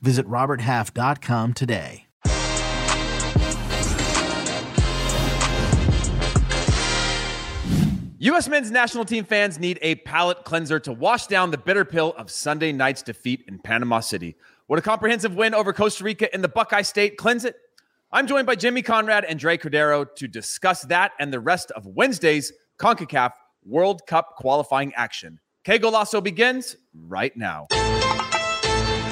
Visit RobertHalf.com today. U.S. men's national team fans need a palate cleanser to wash down the bitter pill of Sunday night's defeat in Panama City. Would a comprehensive win over Costa Rica in the Buckeye State cleanse it? I'm joined by Jimmy Conrad and Dre Cordero to discuss that and the rest of Wednesday's CONCACAF World Cup qualifying action. Que Golazo begins right now.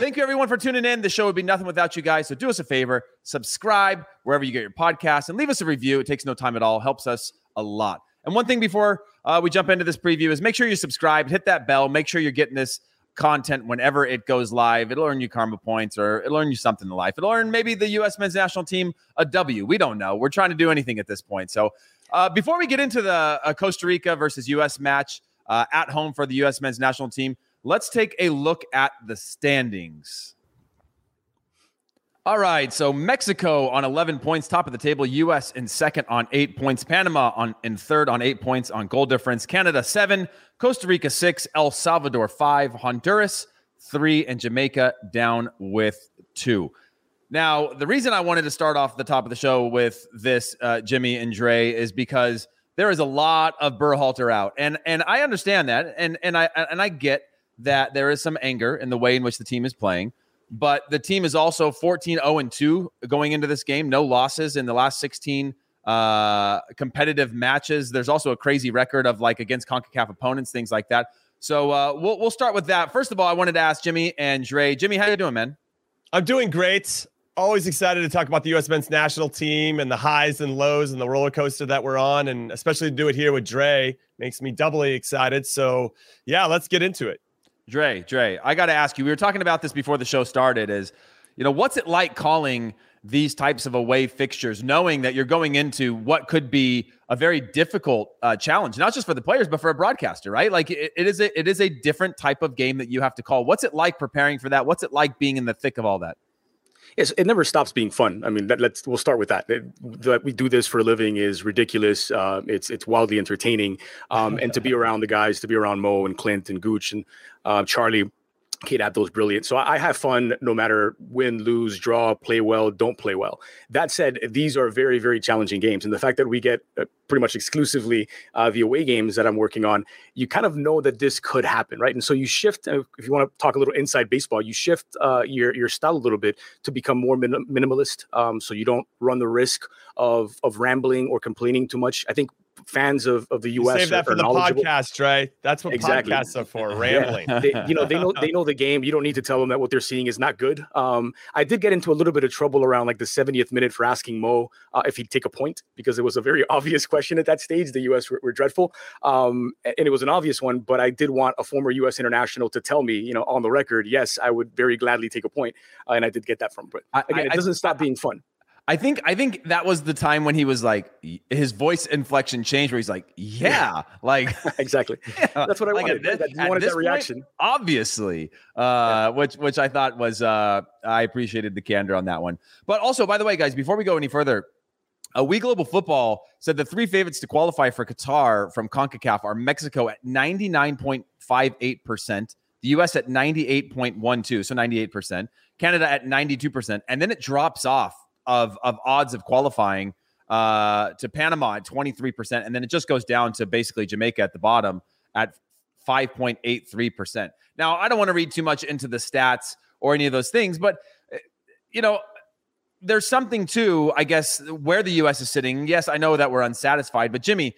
Thank you, everyone, for tuning in. The show would be nothing without you guys. So do us a favor, subscribe wherever you get your podcast, and leave us a review. It takes no time at all, helps us a lot. And one thing before uh, we jump into this preview is make sure you subscribe, hit that bell, make sure you're getting this content whenever it goes live. It'll earn you karma points or it'll earn you something in life. It'll earn maybe the U.S. men's national team a W. We don't know. We're trying to do anything at this point. So uh, before we get into the uh, Costa Rica versus U.S. match uh, at home for the U.S. men's national team, let's take a look at the standings. All right, so Mexico on 11 points, top of the table. U.S. in second on eight points. Panama on in third on eight points on goal difference. Canada seven, Costa Rica six, El Salvador five, Honduras three, and Jamaica down with two. Now, the reason I wanted to start off the top of the show with this, uh, Jimmy and Dre, is because there is a lot of Berhalter out, and and I understand that, and and I and I get that there is some anger in the way in which the team is playing but the team is also 14 0 and 2 going into this game. No losses in the last 16 uh, competitive matches. There's also a crazy record of like against CONCACAF opponents, things like that. So uh, we'll, we'll start with that. First of all, I wanted to ask Jimmy and Dre. Jimmy, how you doing, man? I'm doing great. Always excited to talk about the U.S. men's national team and the highs and lows and the roller coaster that we're on, and especially to do it here with Dre makes me doubly excited. So, yeah, let's get into it. Dre, Dre, I got to ask you. We were talking about this before the show started. Is you know what's it like calling these types of away fixtures, knowing that you're going into what could be a very difficult uh, challenge, not just for the players but for a broadcaster, right? Like it, it is a it is a different type of game that you have to call. What's it like preparing for that? What's it like being in the thick of all that? Yes, it never stops being fun. I mean, that, let's we'll start with that. That we do this for a living is ridiculous. Uh, it's it's wildly entertaining, um, and to be around the guys, to be around Mo and Clint and Gooch and uh, Charlie Kate Abdo's brilliant. So I have fun no matter win, lose, draw, play well, don't play well. That said, these are very, very challenging games. And the fact that we get uh, pretty much exclusively uh, the away games that I'm working on, you kind of know that this could happen, right? And so you shift, uh, if you want to talk a little inside baseball, you shift uh, your, your style a little bit to become more minim- minimalist. Um, so you don't run the risk of, of rambling or complaining too much. I think fans of, of the U.S. You save that for the podcast, right? That's what exactly. podcasts are for. Rambling. Yeah. They, you know, they know they know the game. You don't need to tell them that what they're seeing is not good. Um, I did get into a little bit of trouble around like the 70th minute for asking Mo uh, if he'd take a point because it was a very obvious question at that stage. The U.S. were, were dreadful, um, and it was an obvious one. But I did want a former U.S. international to tell me, you know, on the record, yes, I would very gladly take a point, uh, and I did get that from. But again, I, it doesn't I, stop being fun. I think I think that was the time when he was like his voice inflection changed where he's like, yeah, like exactly. Yeah. That's what I like wanted. This, that, wanted that reaction. Point, obviously. Uh, yeah. which which I thought was uh, I appreciated the candor on that one. But also, by the way, guys, before we go any further, uh, We Global Football said the three favorites to qualify for Qatar from CONCACAF are Mexico at 99.58%, the US at 98.12, so 98%, Canada at 92%, and then it drops off of of odds of qualifying uh, to Panama at 23%. And then it just goes down to basically Jamaica at the bottom at 5.83%. Now, I don't want to read too much into the stats or any of those things, but, eh, you know, there's something to, I guess, where the U.S. is sitting. Yes, I know that we're unsatisfied, but Jimmy,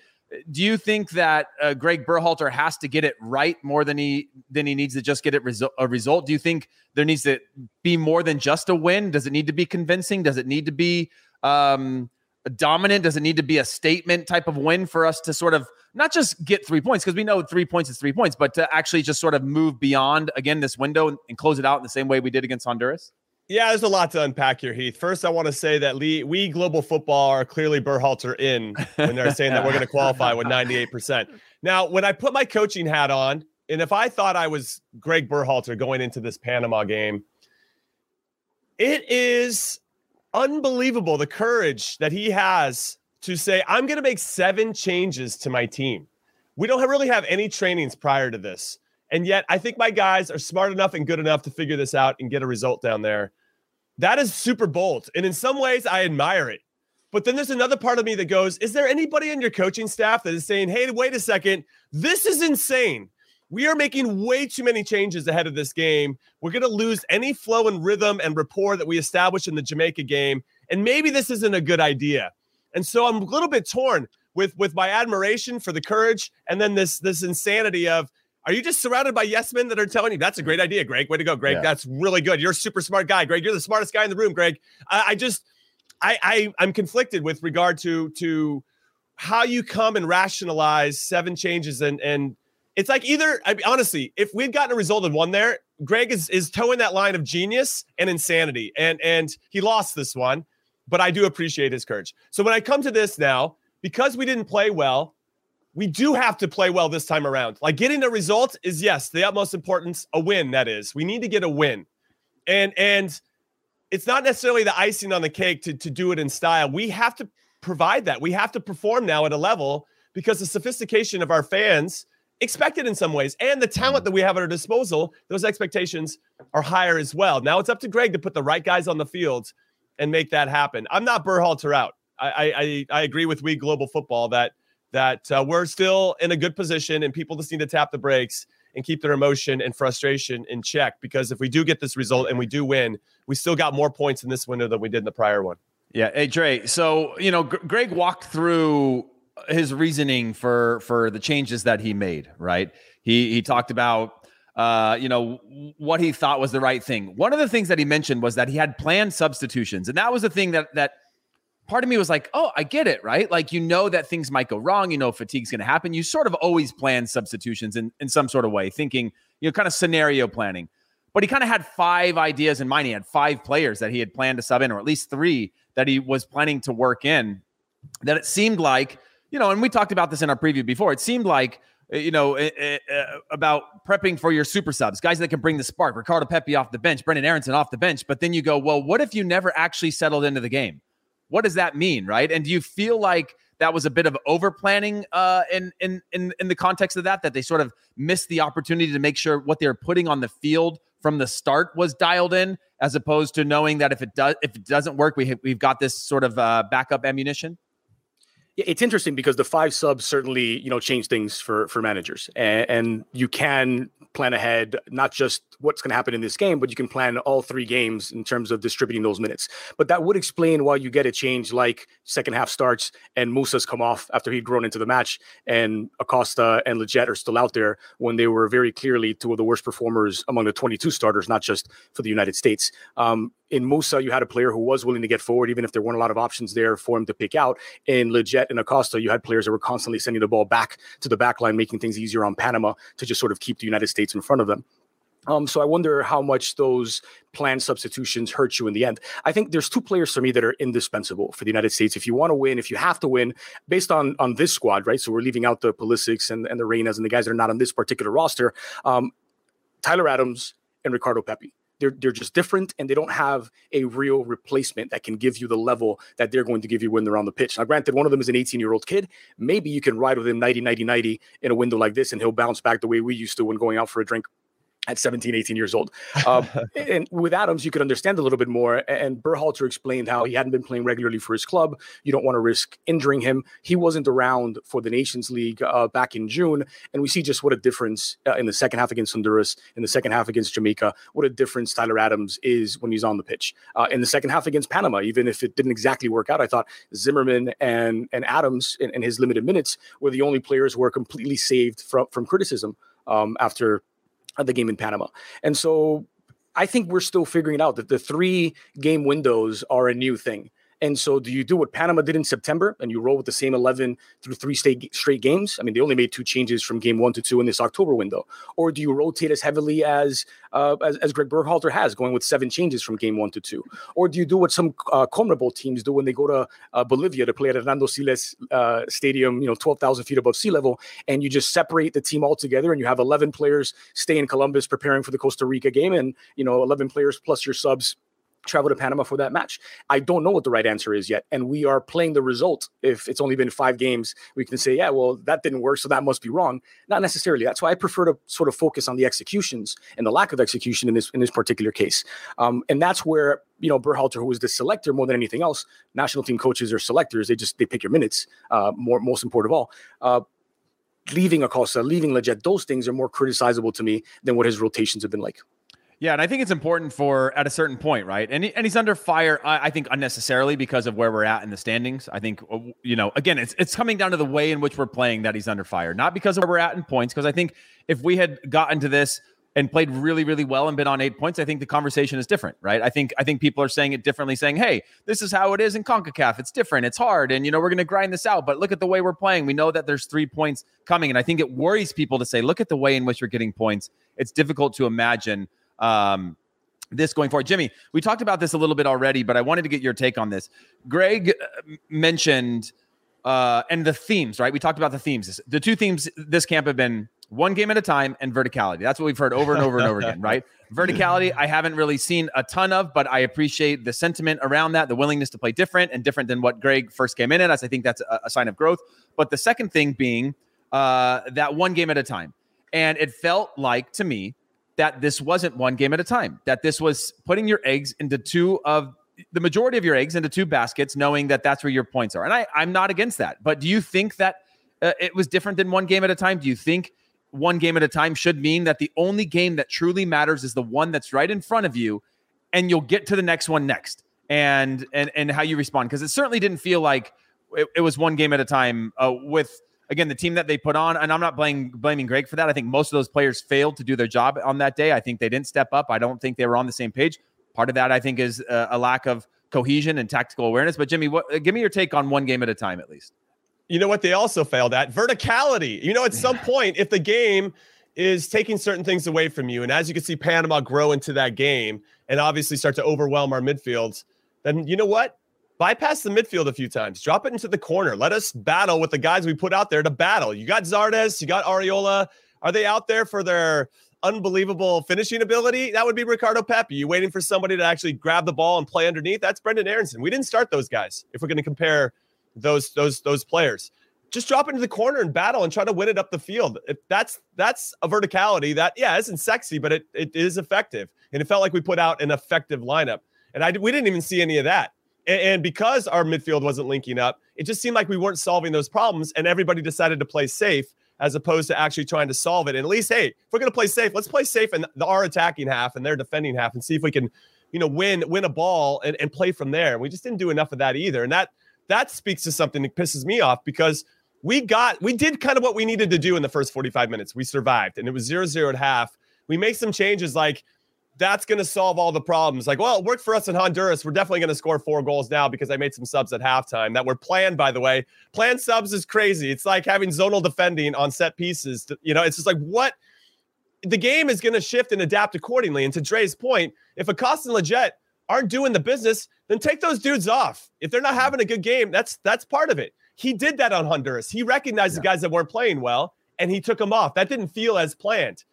do you think that uh, Gregg Berhalter has to get it right more than he than he needs to just get it resu- a result? Do you think there needs to be more than just a win? Does it need to be convincing? Does it need to be um, dominant? Does it need to be a statement type of win for us to sort of not just get three points because we know three points is three points, but to actually just sort of move beyond again this window and, and close it out in the same way we did against Honduras? Yeah, there's a lot to unpack here, Heath. First, I want to say that Lee, we global football are clearly Berhalter in when they're saying that we're going to qualify with 98%. Now, when I put my coaching hat on, and if I thought I was Gregg Berhalter going into this Panama game, it is unbelievable the courage that he has to say, I'm going to make seven changes to my team. We don't really have any trainings prior to this. And yet, I think my guys are smart enough and good enough to figure this out and get a result down there. That is super bold. And in some ways, I admire it. But then there's another part of me that goes, Is there anybody in your coaching staff that is saying, Hey, wait a second, this is insane? We are making way too many changes ahead of this game. We're going to lose any flow and rhythm and rapport that we established in the Jamaica game. And maybe this isn't a good idea. And so I'm a little bit torn with with my admiration for the courage and then this this insanity of are you just surrounded by yes men that are telling you that's a great idea, Gregg? Way to go, Gregg. Yeah. That's really good. You're a super smart guy, Gregg. You're the smartest guy in the room, Gregg. I, I just I, I I'm conflicted with regard to to how you come and rationalize seven changes and and it's like either I mean, honestly, if we'd gotten a result of one there, Gregg is is towing that line of genius and insanity, and and he lost this one, but I do appreciate his courage. So when I come to this now, because we didn't play well, we do have to play well this time around. Like getting a result is yes, the utmost importance, a win that is. We need to get a win. And and it's not necessarily the icing on the cake to, to do it in style. We have to provide that. We have to perform now at a level because the sophistication of our fans expected in some ways and the talent that we have at our disposal, those expectations are higher as well. Now it's up to Gregg to put the right guys on the field and make that happen. I'm not Berhalter out. I I, I agree with We Global Football that – that uh, we're still in a good position and people just need to tap the brakes and keep their emotion and frustration in check because if we do get this result and we do win, we still got more points in this window than we did in the prior one. Yeah, hey Dre. So you know, G- Gregg walked through his reasoning for for the changes that he made. Right? He he talked about uh, you know what he thought was the right thing. One of the things that he mentioned was that he had planned substitutions, and that was the thing that that part of me was like, oh, I get it, right? Like, you know that things might go wrong. You know, fatigue's going to happen. You sort of always plan substitutions in, in some sort of way, thinking, you know, kind of scenario planning. But he kind of had five ideas in mind. He had five players that he had planned to sub in, or at least three that he was planning to work in. That it seemed like, you know, and we talked about this in our preview before. It seemed like, uh, you know, uh, uh, about prepping for your super subs, guys that can bring the spark. Ricardo Pepi off the bench, Brenden Aaronson off the bench. But then you go, well, what if you never actually settled into the game? What does that mean, right? And do you feel like that was a bit of over planning uh, in, in in in the context of that that they sort of missed the opportunity to make sure what they're putting on the field from the start was dialed in, as opposed to knowing that if it does if it doesn't work, we we've got this sort of uh, backup ammunition. It's interesting because the five subs certainly you know change things for for managers, and, and you can plan ahead, not just what's going to happen in this game, but you can plan all three games in terms of distributing those minutes. But that would explain why you get a change like second half starts and Musah's come off after he'd grown into the match, and Acosta and Lletget are still out there when they were very clearly two of the worst performers among the 22 starters, not just for the United States. Um, in Musah, you had a player who was willing to get forward, even if there weren't a lot of options there for him to pick out. In Lletget and Acosta, you had players that were constantly sending the ball back to the back line, making things easier on Panama to just sort of keep the United States in front of them. Um, so I wonder how much those planned substitutions hurt you in the end. I think there's two players for me that are indispensable for the United States. If you want to win, if you have to win, based on on this squad, right? So we're leaving out the Pulisics and, and the Reynas and the guys that are not on this particular roster. Um, Tyler Adams and Ricardo Pepi. They're, they're just different and they don't have a real replacement that can give you the level that they're going to give you when they're on the pitch. Now, granted, one of them is an 18 year old kid. Maybe you can ride with him 90, 90, 90 in a window like this and he'll bounce back the way we used to when going out for a drink at 17, 18 years old. Um, and with Adams, you could understand a little bit more. And Berhalter explained how he hadn't been playing regularly for his club. You don't want to risk injuring him. He wasn't around for the Nations League uh, back in June. And we see just what a difference uh, in the second half against Honduras, in the second half against Jamaica, what a difference Tyler Adams is when he's on the pitch. Uh, in the second half against Panama, even if it didn't exactly work out, I thought Zimmerman and, and Adams in, in his limited minutes were the only players who were completely saved from, from criticism um, after the game in Panama. And so I think we're still figuring it out that the three game windows are a new thing. And so, do you do what Panama did in September and you roll with the same 11 through three straight, games? I mean, they only made two changes from game one to two in this October window. Or do you rotate as heavily as uh, as, as, Gregg Berhalter has, going with seven changes from game one to two? Or do you do what some uh, CONMEBOL teams do when they go to uh, Bolivia to play at Hernando Siles uh, Stadium, you know, 12,000 feet above sea level, and you just separate the team altogether and you have 11 players stay in Columbus preparing for the Costa Rica game and, you know, 11 players plus your subs travel to Panama for that match? I don't know what the right answer is yet. And we are playing the result. If it's only been five games, we can say, yeah, well, that didn't work. So that must be wrong. Not necessarily. That's why I prefer to sort of focus on the executions and the lack of execution in this in this particular case. Um, and that's where, you know, Berhalter, who is the selector more than anything else, national team coaches are selectors. They just they pick your minutes, uh, more most important of all. Uh, leaving Acosta, leaving Lletget, those things are more criticizable to me than what his rotations have been like. Yeah, and I think it's important for at a certain point, right? And he, and he's under fire, I, I, think, unnecessarily because of where we're at in the standings. I think uh, you know, again, it's it's coming down to the way in which we're playing that he's under fire, not because of where we're at in points. Because I think if we had gotten to this and played really, really well and been on eight points, I think the conversation is different, right? I think I think people are saying it differently, saying, "Hey, this is how it is in Concacaf. It's different. It's hard, and you know we're going to grind this out. But look at the way we're playing. We know that there's three points coming, and I think it worries people to say, look at the way in which we're getting points. It's difficult to imagine." Um, this going forward. Jimmy, we talked about this a little bit already, but I wanted to get your take on this. Gregg uh, mentioned uh, and the themes, right? We talked about the themes. The two themes this camp have been one game at a time and verticality. That's what we've heard over and over and over again, right? Verticality, I haven't really seen a ton of, but I appreciate the sentiment around that, the willingness to play different and different than what Gregg first came in as. I think that's a, a sign of growth. But the second thing being uh, that one game at a time. And it felt like to me that this wasn't one game at a time, that this was putting your eggs into two of the majority of your eggs into two baskets, knowing that that's where your points are. And I, I'm not against that. But do you think that uh, it was different than one game at a time? Do you think one game at a time should mean that the only game that truly matters is the one that's right in front of you, and you'll get to the next one next? And and and how you respond because it certainly didn't feel like it, it was one game at a time uh, with again, the team that they put on, and I'm not blaming blaming Gregg for that. I think most of those players failed to do their job on that day. I think they didn't step up. I don't think they were on the same page. Part of that, I think, is a, a lack of cohesion and tactical awareness. But Jimmy, what, uh, give me your take on one game at a time, at least. You know what they also failed at verticality. You know, at some point, if the game is taking certain things away from you, and as you can see, Panama grow into that game and obviously start to overwhelm our midfields, then you know what? Bypass the midfield a few times, drop it into the corner. Let us battle with the guys we put out there to battle. You got Zardes, you got Arriola. Are they out there for their unbelievable finishing ability? That would be Ricardo Pepi. You waiting for somebody to actually grab the ball and play underneath? That's Brenden Aaronson. We didn't start those guys. If we're going to compare those those those players, just drop into the corner and battle and try to win it up the field. If that's that's a verticality that yeah isn't sexy, but it it is effective. And it felt like we put out an effective lineup. And I we didn't even see any of that. And, and because our midfield wasn't linking up, it just seemed like we weren't solving those problems, and everybody decided to play safe as opposed to actually trying to solve it. And at least, hey, if we're going to play safe, let's play safe in the, our attacking half and their defending half, and see if we can, you know, win win a ball and, and play from there. And we just didn't do enough of that either. And that that speaks to something that pisses me off because we got we did kind of what we needed to do in the first 45 minutes. We survived, and it was zero zero at half. We make some changes like that's going to solve all the problems. Like, well, it worked for us in Honduras. We're definitely going to score four goals now because I made some subs at halftime that were planned, by the way. Planned subs is crazy. It's like having zonal defending on set pieces. To, you know, it's just like what the game is going to shift and adapt accordingly. And to Dre's point, if Acosta and Lletget aren't doing the business, then take those dudes off. If they're not mm-hmm. having a good game, that's that's part of it. He did that on Honduras. He recognized yeah. the guys that weren't playing well and he took them off. That didn't feel as planned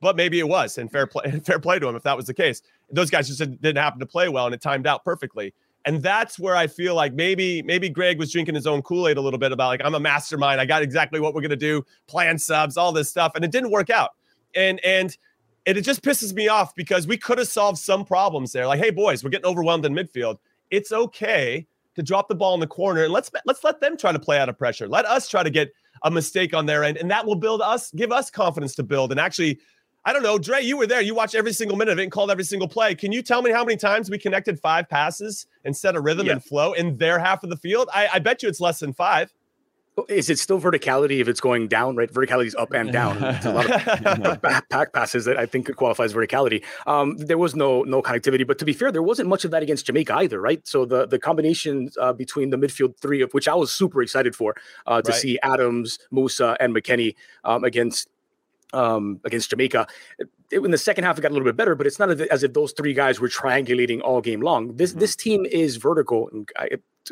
but maybe it was, and fair play, fair play to him if that was the case. Those guys just didn't happen to play well, and it timed out perfectly. And that's where I feel like maybe maybe Gregg was drinking his own Kool Aid a little bit about like I'm a mastermind. I got exactly what we're gonna do, plan subs, all this stuff, and it didn't work out. And and and it just pisses me off because we could have solved some problems there. Like, hey boys, we're getting overwhelmed in midfield. It's okay to drop the ball in the corner and let's let's let them try to play out of pressure. Let us try to get a mistake on their end, and that will build us, give us confidence to build and actually I don't know, Dre, you were there. You watched every single minute of it and called every single play. Can you tell me how many times we connected five passes and set a rhythm yeah. and flow in their half of the field? I, I bet you it's less than five. Is it still verticality if it's going down, right? Verticality is up and down. There's a lot of back passes that I think could qualify as verticality. Um, there was no no connectivity, but to be fair, there wasn't much of that against Jamaica either, right? So the the combination uh, between the midfield three, of which I was super excited for, uh, to right. see Adams, Musah, and McKennie um, against um, against Jamaica. It, in the second half, it got a little bit better, but it's not as if those three guys were triangulating all game long. This mm-hmm. this team is vertical, and I,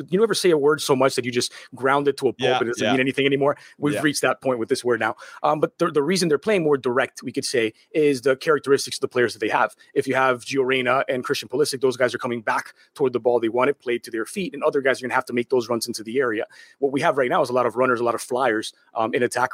you never say a word so much that you just ground it to a pulp yeah, and it doesn't yeah. mean anything anymore. We've yeah. reached that point with this word now. Um, but the, the reason they're playing more direct, we could say, is the characteristics of the players that they have. If you have Gio Reyna and Christian Pulisic, those guys are coming back toward the ball. They want it played to their feet, and other guys are going to have to make those runs into the area. What we have right now is a lot of runners, a lot of flyers um, in attack.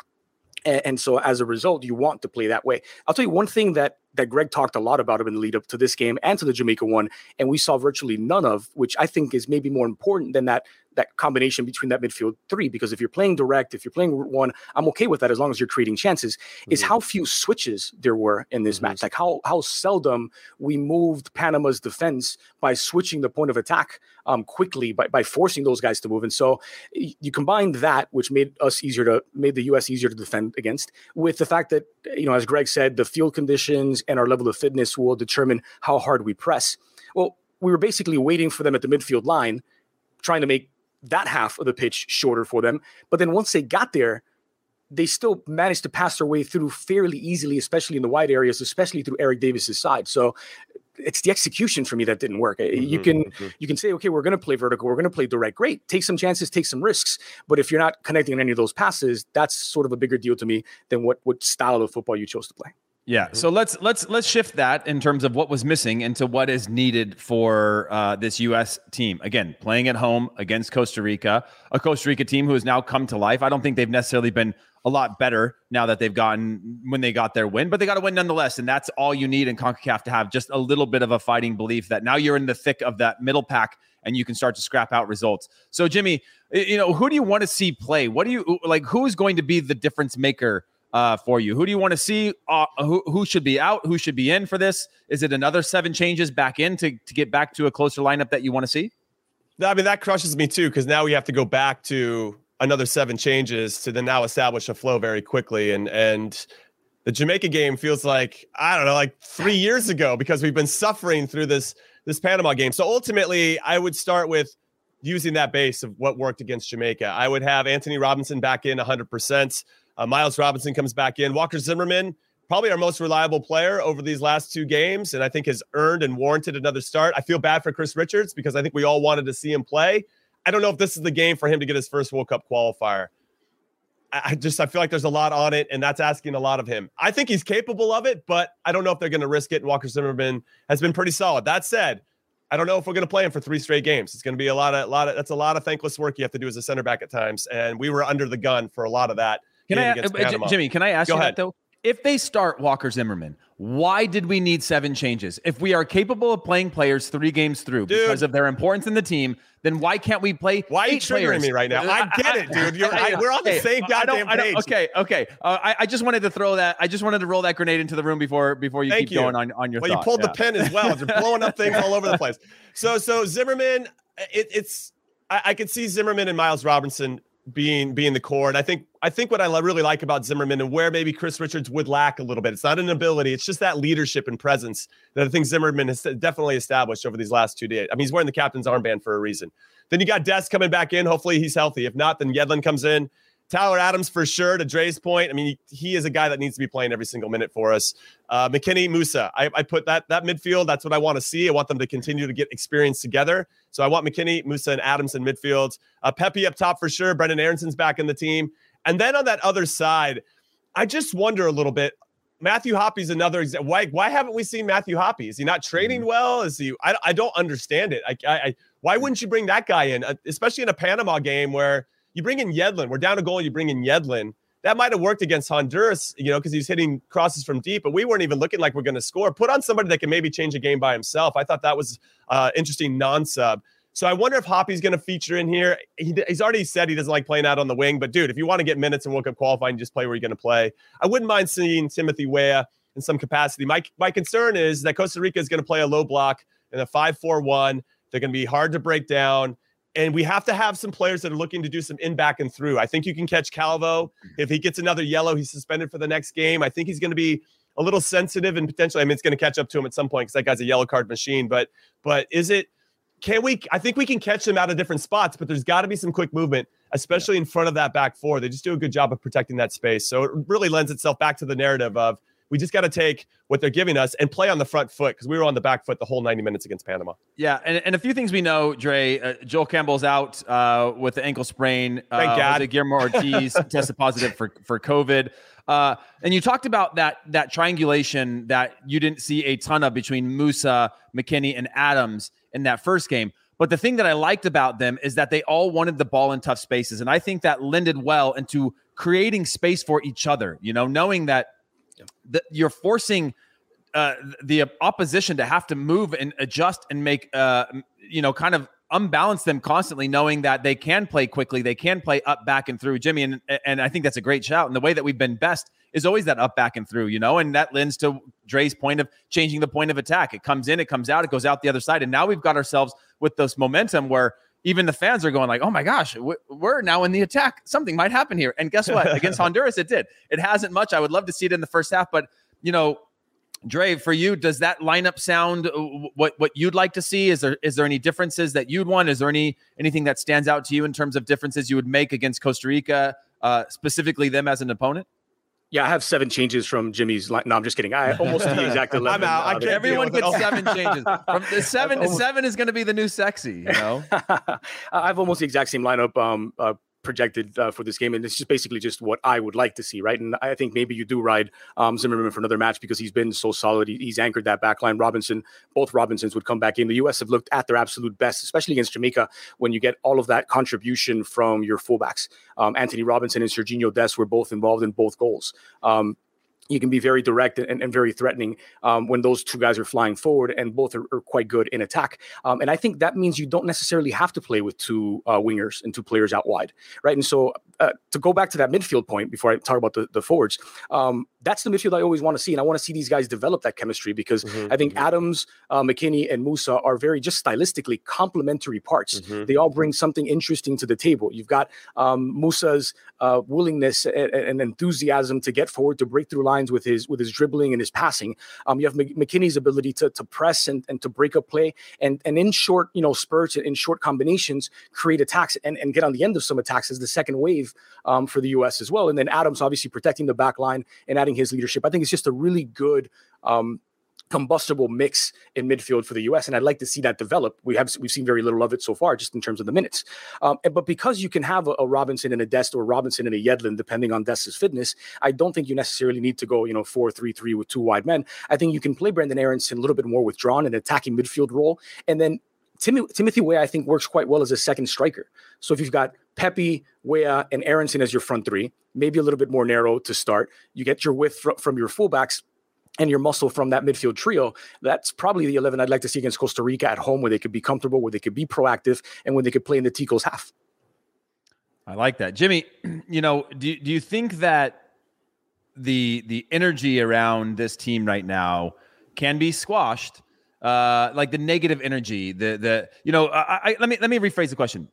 And, and so as a result, you want to play that way. I'll tell you one thing that that Gregg talked a lot about in the lead up to this game and to the Jamaica one, and we saw virtually none of, which I think is maybe more important than that that combination between that midfield three. Because if you're playing direct, if you're playing one, I'm okay with that as long as you're creating chances. Mm-hmm. Is how few switches there were in this mm-hmm. match. Like how how seldom we moved Panama's defense by switching the point of attack um, quickly by, by forcing those guys to move. And so you combine that, which made us easier to made the US easier to defend against, with the fact that, you know, as Gregg said, the field conditions and our level of fitness will determine how hard we press. Well, we were basically waiting for them at the midfield line, trying to make that half of the pitch shorter for them. But then once they got there, they still managed to pass their way through fairly easily, especially in the wide areas, especially through Eric Davis's side. So it's the execution for me that didn't work. Mm-hmm, you can mm-hmm. you can say, okay, we're going to play vertical, we're going to play direct. Great, take some chances, take some risks. But if you're not connecting on any of those passes, that's sort of a bigger deal to me than what what style of football you chose to play. Yeah. So let's let's let's shift that in terms of what was missing into what is needed for uh, this U.S. team. Again, playing at home against Costa Rica, a Costa Rica team who has now come to life. I don't think they've necessarily been a lot better now that they've gotten when they got their win, but they got to win nonetheless, and that's all you need in Concacaf to have just a little bit of a fighting belief that now you're in the thick of that middle pack and you can start to scrap out results. So, Jimmy, you know, who do you want to see play? What do you like? Who is going to be the difference maker? Uh, for you. Who do you want to see? Uh, who, who should be out? Who should be in for this? Is it another seven changes back in to, to get back to a closer lineup that you want to see? I mean, that crushes me too, because now we have to go back to another seven changes to then now establish a flow very quickly. And, and, the Jamaica game feels like I don't know, like three years ago because we've been suffering through this this Panama game. So ultimately, I would start with using that base of what worked against Jamaica. I would have Antonee Robinson back in 100%. Uh, Miles Robinson comes back in. Walker Zimmerman, probably our most reliable player over these last two games, and I think has earned and warranted another start. I feel bad for Chris Richards because I think we all wanted to see him play. I don't know if this is the game for him to get his first World Cup qualifier. I just I feel like there's a lot on it, and that's asking a lot of him. I think he's capable of it, but I don't know if they're going to risk it. And Walker Zimmerman has been pretty solid. That said, I don't know if we're going to play him for three straight games. It's going to be a lot of, a lot of. That's a lot of thankless work you have to do as a center back at times, and we were under the gun for a lot of that. Can I, uh, Jimmy? Can I ask Go you ahead. that though? If they start Walker Zimmerman, why did we need seven changes? If we are capable of playing players three games through dude. because of their importance in the team, then why can't we play? Why are you triggering players? me right now? I get it, dude. You're, I, we're on the same goddamn page. okay, okay. Uh, I, I, just wanted to throw that. I just wanted to roll that grenade into the room before before you Thank keep you. going on on your. Well, thought. you pulled yeah. the pin as well. You're blowing up things all over the place. So so Zimmerman, it, it's I, I could see Zimmerman and Miles Robinson being being the core. And I think I think what I really like about Zimmerman and where maybe Chris Richards would lack a little bit. It's not an ability; it's just that leadership and presence that I think Zimmerman has definitely established over these last two days. I mean, he's wearing the captain's armband for a reason. Then you got Dest coming back in. Hopefully, he's healthy. If not, then Yedlin comes in. Tyler Adams for sure. To Dre's point, I mean, he, is a guy that needs to be playing every single minute for us. Uh, McKennie, Musah, I, I, put that that midfield. That's what I want to see. I want them to continue to get experience together. So I want McKennie Musah and Adams in midfield. Uh, Pepi up top for sure. Brenden Aaronson's back in the team, and then on that other side, I just wonder a little bit. Matthew Hoppe's another example. Why, why haven't we seen Matthew Hoppe? Is he not training mm-hmm. well? Is he? I, I don't understand it. I, I, why wouldn't you bring that guy in, uh, especially in a Panama game where you bring in Yedlin. We're down a goal. You bring in Yedlin. That might have worked against Honduras, you know, because he's hitting crosses from deep, but we weren't even looking like we're going to score. Put on somebody that can maybe change a game by himself. I thought that was uh, interesting non-sub. So I wonder if Hoppe's going to feature in here. He, he's already said he doesn't like playing out on the wing, but dude, if you want to get minutes and World Cup qualifying, just play where you're going to play. I wouldn't mind seeing Timothy Weah in some capacity. My my concern is that Costa Rica is going to play a low block in a five-four-one. They're going to be hard to break down and we have to have some players that are looking to do some in back and through. I think you can catch Calvo. Mm-hmm. If he gets another yellow, he's suspended for the next game. I think he's going to be a little sensitive and potentially, I mean, it's going to catch up to him at some point because that guy's a yellow card machine. But, but is it, can we, I think we can catch them out of different spots, but there's got to be some quick movement, especially in front of that back four. They just do a good job of protecting that space. So it really lends itself back to the narrative of we just got to take what they're giving us and play on the front foot because we were on the back foot the whole 90 minutes against Panama. Yeah, and, and a few things we know, Dre. Uh, Joel Campbell's out uh, with the ankle sprain. Uh, Thank God. Guillermo Ortiz tested positive for for COVID. Uh, and you talked about that that triangulation that you didn't see a ton of between Musah, McKennie, and Adams in that first game. But the thing that I liked about them is that they all wanted the ball in tough spaces, and I think that lended well into creating space for each other. You know, knowing that you're forcing uh, the opposition to have to move and adjust and make, uh, you know, kind of unbalance them constantly, knowing that they can play quickly, they can play up, back, and through. Jimmy, and and I think that's a great shout. And the way that we've been best is always that up, back, and through, you know, and that lends to Dre's point of changing the point of attack. It comes in, it comes out, it goes out the other side, and now we've got ourselves with this momentum where even the fans are going like, "Oh my gosh, we're now in the attack. Something might happen here." And guess what? Against Honduras, it did. It hasn't much. I would love to see it in the first half, but you know, Dre, for you, does that lineup sound uh, what what you'd like to see? Is there is there any differences that you'd want? Is there any anything that stands out to you in terms of differences you would make against Costa Rica, uh, specifically them as an opponent? Yeah, I have seven changes from Jimmy's line. No, I'm just kidding. I almost the exact eleven. I'm out. Uh, everyone gets seven changes. From the seven, almost, seven is going to be the new sexy. You know, I have almost the exact same lineup. Um, uh, projected uh, for this game, and it's just basically just what I would like to see, right? And I think maybe you do ride um, Zimmerman for another match because he's been so solid. He, he's anchored that back line. Robinson, both Robinsons would come back in. The U.S. have looked at their absolute best, especially against Jamaica, when you get all of that contribution from your fullbacks. Um, Antonee Robinson and Sergiño Dest were both involved in both goals. Um, you can be very direct and, and very threatening um, when those two guys are flying forward, and both are, are quite good in attack. Um, and I think that means you don't necessarily have to play with two uh, wingers and two players out wide, right? And so uh, to go back to that midfield point before I talk about the, the forwards, um, that's the midfield I always want to see. And I want to see these guys develop that chemistry because mm-hmm, I think mm-hmm. Adams, uh, McKennie, and Musah are very just stylistically complementary parts. Mm-hmm. They all bring something interesting to the table. You've got um, Musah's uh, willingness and, and, enthusiasm to get forward, to break through lines with his with his dribbling and his passing. Um, you have McKennie's ability to, to press and, and to break up play and, and in short, you know, spurts and in short combinations, create attacks and, and get on the end of some attacks as the second wave um, for the U.S. as well. And then Adams obviously protecting the back line and adding his leadership. I think it's just a really good um, combustible mix in midfield for the U.S. And I'd like to see that develop. We have we've seen very little of it so far, just in terms of the minutes. Um, but because you can have a, a, Robinson and a Dest or a Robinson and a Yedlin, depending on Dest's fitness, I don't think you necessarily need to go, you know, four three three with two wide men. I think you can play Brenden Aaronson a little bit more withdrawn in attacking midfield role, and then Tim- Timothy Weah, I think, works quite well as a second striker. So if you've got Pepi, Weah, and Aaronson as your front three, maybe a little bit more narrow to start, you get your width fr- from your fullbacks and your muscle from that midfield trio. That's probably the 11 I'd like to see against Costa Rica at home, where they could be comfortable, where they could be proactive, and when they could play in the Ticos half. I like that, Jimmy. You know, do do you think that the the energy around this team right now can be squashed? Uh, like the negative energy, the the you know, I, I, let me let me rephrase the question.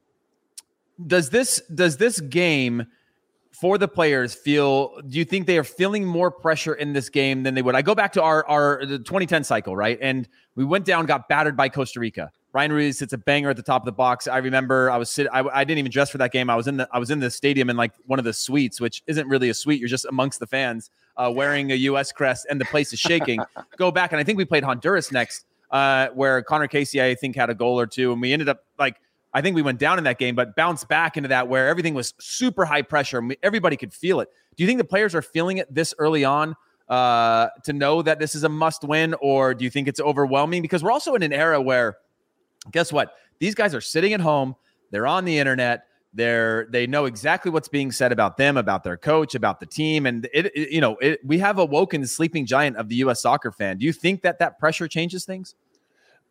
Does this does this game for the players feel? Do you think they are feeling more pressure in this game than they would? I go back to our our the 2010 cycle, right? And we went down, got battered by Costa Rica. Bryan Ruiz hits a banger at the top of the box. I remember I was sitting. I, I, didn't even dress for that game. I was in the I was in the stadium in like one of the suites, which isn't really a suite. You're just amongst the fans, uh, wearing a U.S. crest, and the place is shaking. Go back, and I think we played Honduras next uh, where Conor Casey, I think, had a goal or two, and we ended up like I think we went down in that game, but bounced back into that where everything was super high pressure. And everybody could feel it. Do you think the players are feeling it this early on uh, to know that this is a must win, or do you think it's overwhelming? Because we're also in an era where, guess what? These guys are sitting at home, they're on the internet, they're they know exactly what's being said about them, about their coach, about the team, and it, it you know it, we have awoken the sleeping giant of the U.S. soccer fan. Do you think that that pressure changes things?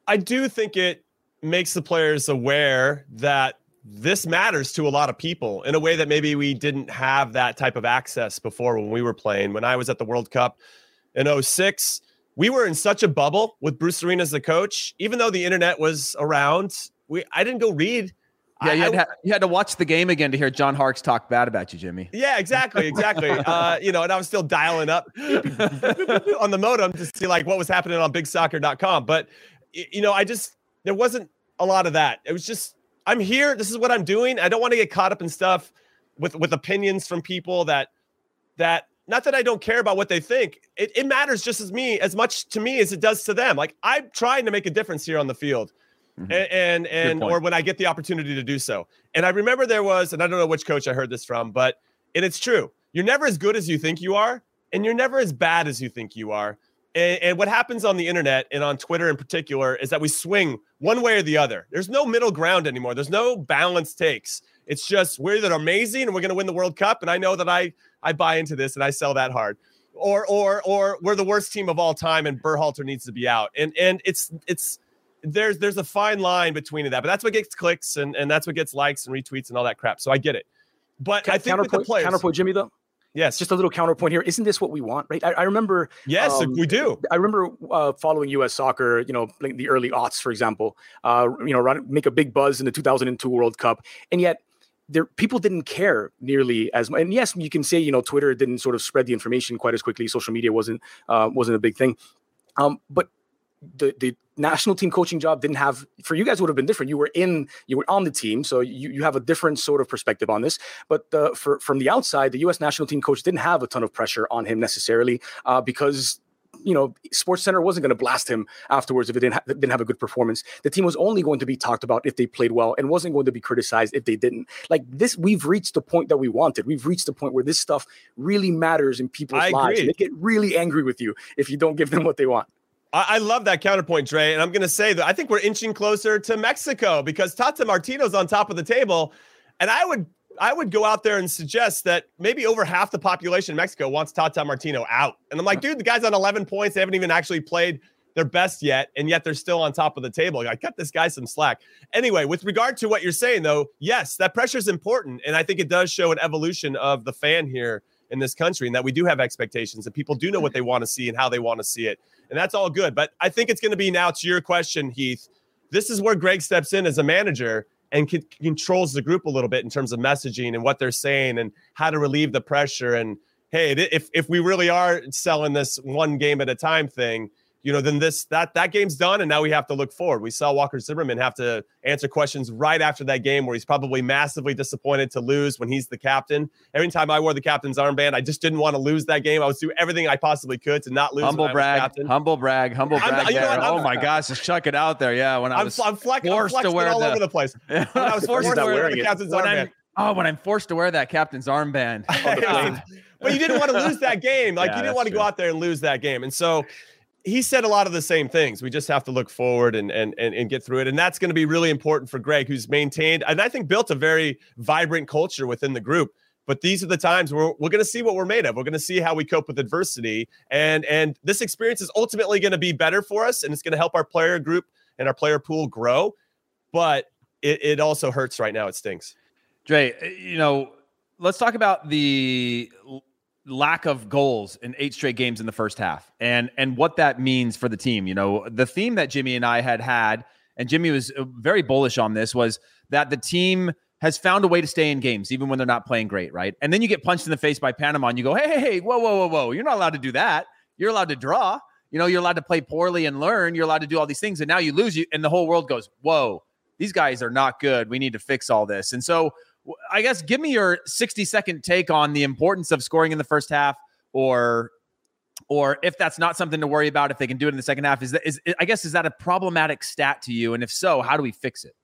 I do think it makes the players aware that this matters to a lot of people in a way that maybe we didn't have that type of access before when we were playing. When I was at the World Cup in 06, we were in such a bubble with Bruce Arena as the coach. Even though the internet was around, we I didn't go read Yeah, you had, you had, to watch the game again to hear John Harkes talk bad about you, Jimmy. Yeah, exactly, exactly. uh, you know, and I was still dialing up on the modem to see like what was happening on BigSoccer.com. But you know, I just there wasn't a lot of that. It was just I'm here. This is what I'm doing. I don't want to get caught up in stuff with with opinions from people that that not that I don't care about what they think. It, it matters just as me as much to me as it does to them. Like I'm trying to make a difference here on the field. Mm-hmm. And and, and or when I get the opportunity to do so. And I remember there was, and I don't know which coach I heard this from, but and it's true. You're never as good as you think you are, and you're never as bad as you think you are. And, and what happens on the internet and on Twitter in particular is that we swing one way or the other. There's no middle ground anymore. There's no balanced takes. It's just we're either amazing and we're going to win the World Cup, and I know that I I buy into this and I sell that hard. Or or or we're the worst team of all time and Berhalter needs to be out. And and it's it's there's there's a fine line between that, but that's what gets clicks and and that's what gets likes and retweets and all that crap. So I get it. But I think counterpoint, with the players, counterpoint, Jimmy though. Yes, just a little counterpoint here. Isn't this what we want, right? I, I remember. Yes, um, we do. I remember uh, following U.S. soccer. You know, like the early aughts, for example. Uh, you know, run, make a big buzz in the 2002 World Cup, and yet there people didn't care nearly as much. And yes, you can say you know Twitter didn't sort of spread the information quite as quickly. Social media wasn't uh, wasn't a big thing, um, but the the national team coaching job didn't have for you guys would have been different. You were in, you were on the team, so you, you have a different sort of perspective on this. But the, for from the outside, the U.S. national team coach didn't have a ton of pressure on him necessarily uh, because you know, Sports Center wasn't going to blast him afterwards if it didn't ha- didn't have a good performance. The team was only going to be talked about if they played well, and wasn't going to be criticized if they didn't. Like this, we've reached the point that we wanted. We've reached the point where this stuff really matters in people's I lives. They get really angry with you if you don't give them what they want. I, love that counterpoint, Dre. And I'm going to say that I think we're inching closer to Mexico because Tata Martino's on top of the table. And I would I would go out there and suggest that maybe over half the population in Mexico wants Tata Martino out. And I'm like, dude, the guy's on 11 points. They haven't even actually played their best yet, and yet they're still on top of the table. I cut this guy some slack. Anyway, with regard to what you're saying, though, yes, that pressure is important, and I think it does show an evolution of the fan here in this country, and that we do have expectations, and people do know what they mm-hmm. want to see and how they want to see it and that's all good. But I think it's going to be now to your question, Heath. This is where Gregg steps in as a manager and c- controls the group a little bit in terms of messaging and what they're saying and how to relieve the pressure. And hey, if if we really are selling this one game at a time thing, you know, then this that that game's done, and now we have to look forward. We saw Walker Zimmerman have to answer questions right after that game, where he's probably massively disappointed to lose when he's the captain. Every time I wore the captain's armband, I just didn't want to lose that game. I was doing everything I possibly could to not lose. Humble brag, humble brag, humble brag. You know oh my gosh, just chuck it out there. Yeah, when I was I'm, I'm, flex, forced I'm to wear all the, over the place. When I was forced to wear the captain's armband. Oh, when I'm forced to wear that captain's armband. Oh but you didn't want to lose that game. Like yeah, you didn't want to true. go out there and lose that game. And so he said a lot of the same things. We just have to look forward and and and, and get through it. And that's going to be really important for Gregg, who's maintained and I think built a very vibrant culture within the group. But these are the times where we're going to see what we're made of. We're going to see how we cope with adversity. And and this experience is ultimately going to be better for us and it's going to help our player group and our player pool grow. But it, it also hurts right now. It stinks. Dre, eh, you know, let's talk about the lack of goals in eight straight games in the first half. And and what that means for the team you know the theme that jimmy and i had had and jimmy was uh, very bullish on this was that the team has found a way to stay in games even when they're not playing great right? And then you get punched in the face by panama and you go hey hey, hey whoa whoa whoa whoa you're not allowed to do that. You're allowed to draw. You know you're allowed to play poorly and learn. You're allowed to do all these things and now you lose you and the whole world goes whoa these guys are not good. We need to fix all this. And so I guess give me your 60 second take on the importance of scoring in the first half or or if that's not something to worry about if they can do it in the second half. Is that is I guess is that a problematic stat to you? And if so how do we fix it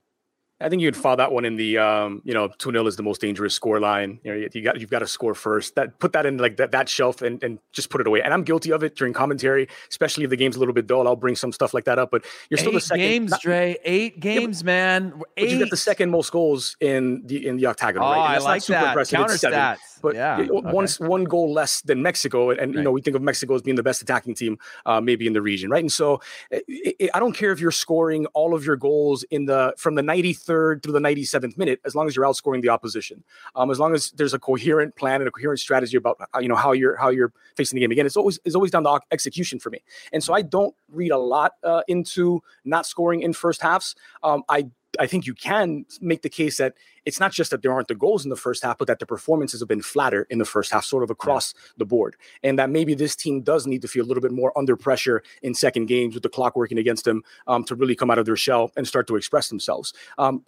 I think you'd file that one in the um, you know, 2-0 is the most dangerous score line. You know, you, got you've got to score first. That put that in like that that shelf and, and just put it away. And I'm guilty of it during commentary, especially if the game's a little bit dull. I'll bring some stuff like that up. But you're still Eight the second games, not, Dre. Eight games, yeah, man. Eight. But you got the second most goals in the in the octagon, oh, right? I like that. Counter stats. But yeah, okay. one one goal less than Mexico, and, and right. you know we think of Mexico as being the best attacking team, uh, maybe in the region, right? And so it, it, I don't care if you're scoring all of your goals in the from the 93rd through the 97th minute, as long as you're outscoring the opposition, um, as long as there's a coherent plan and a coherent strategy about uh, you know how you're how you're facing the game. Again, it's always it's always down to execution for me, and so I don't read a lot uh, into not scoring in first halves. Um, I I think you can make the case that it's not just that there aren't the goals in the first half, but that the performances have been flatter in the first half, sort of across yeah. the board. And that maybe this team does need to feel a little bit more under pressure in second games with the clock working against them um, to really come out of their shell and start to express themselves. Um,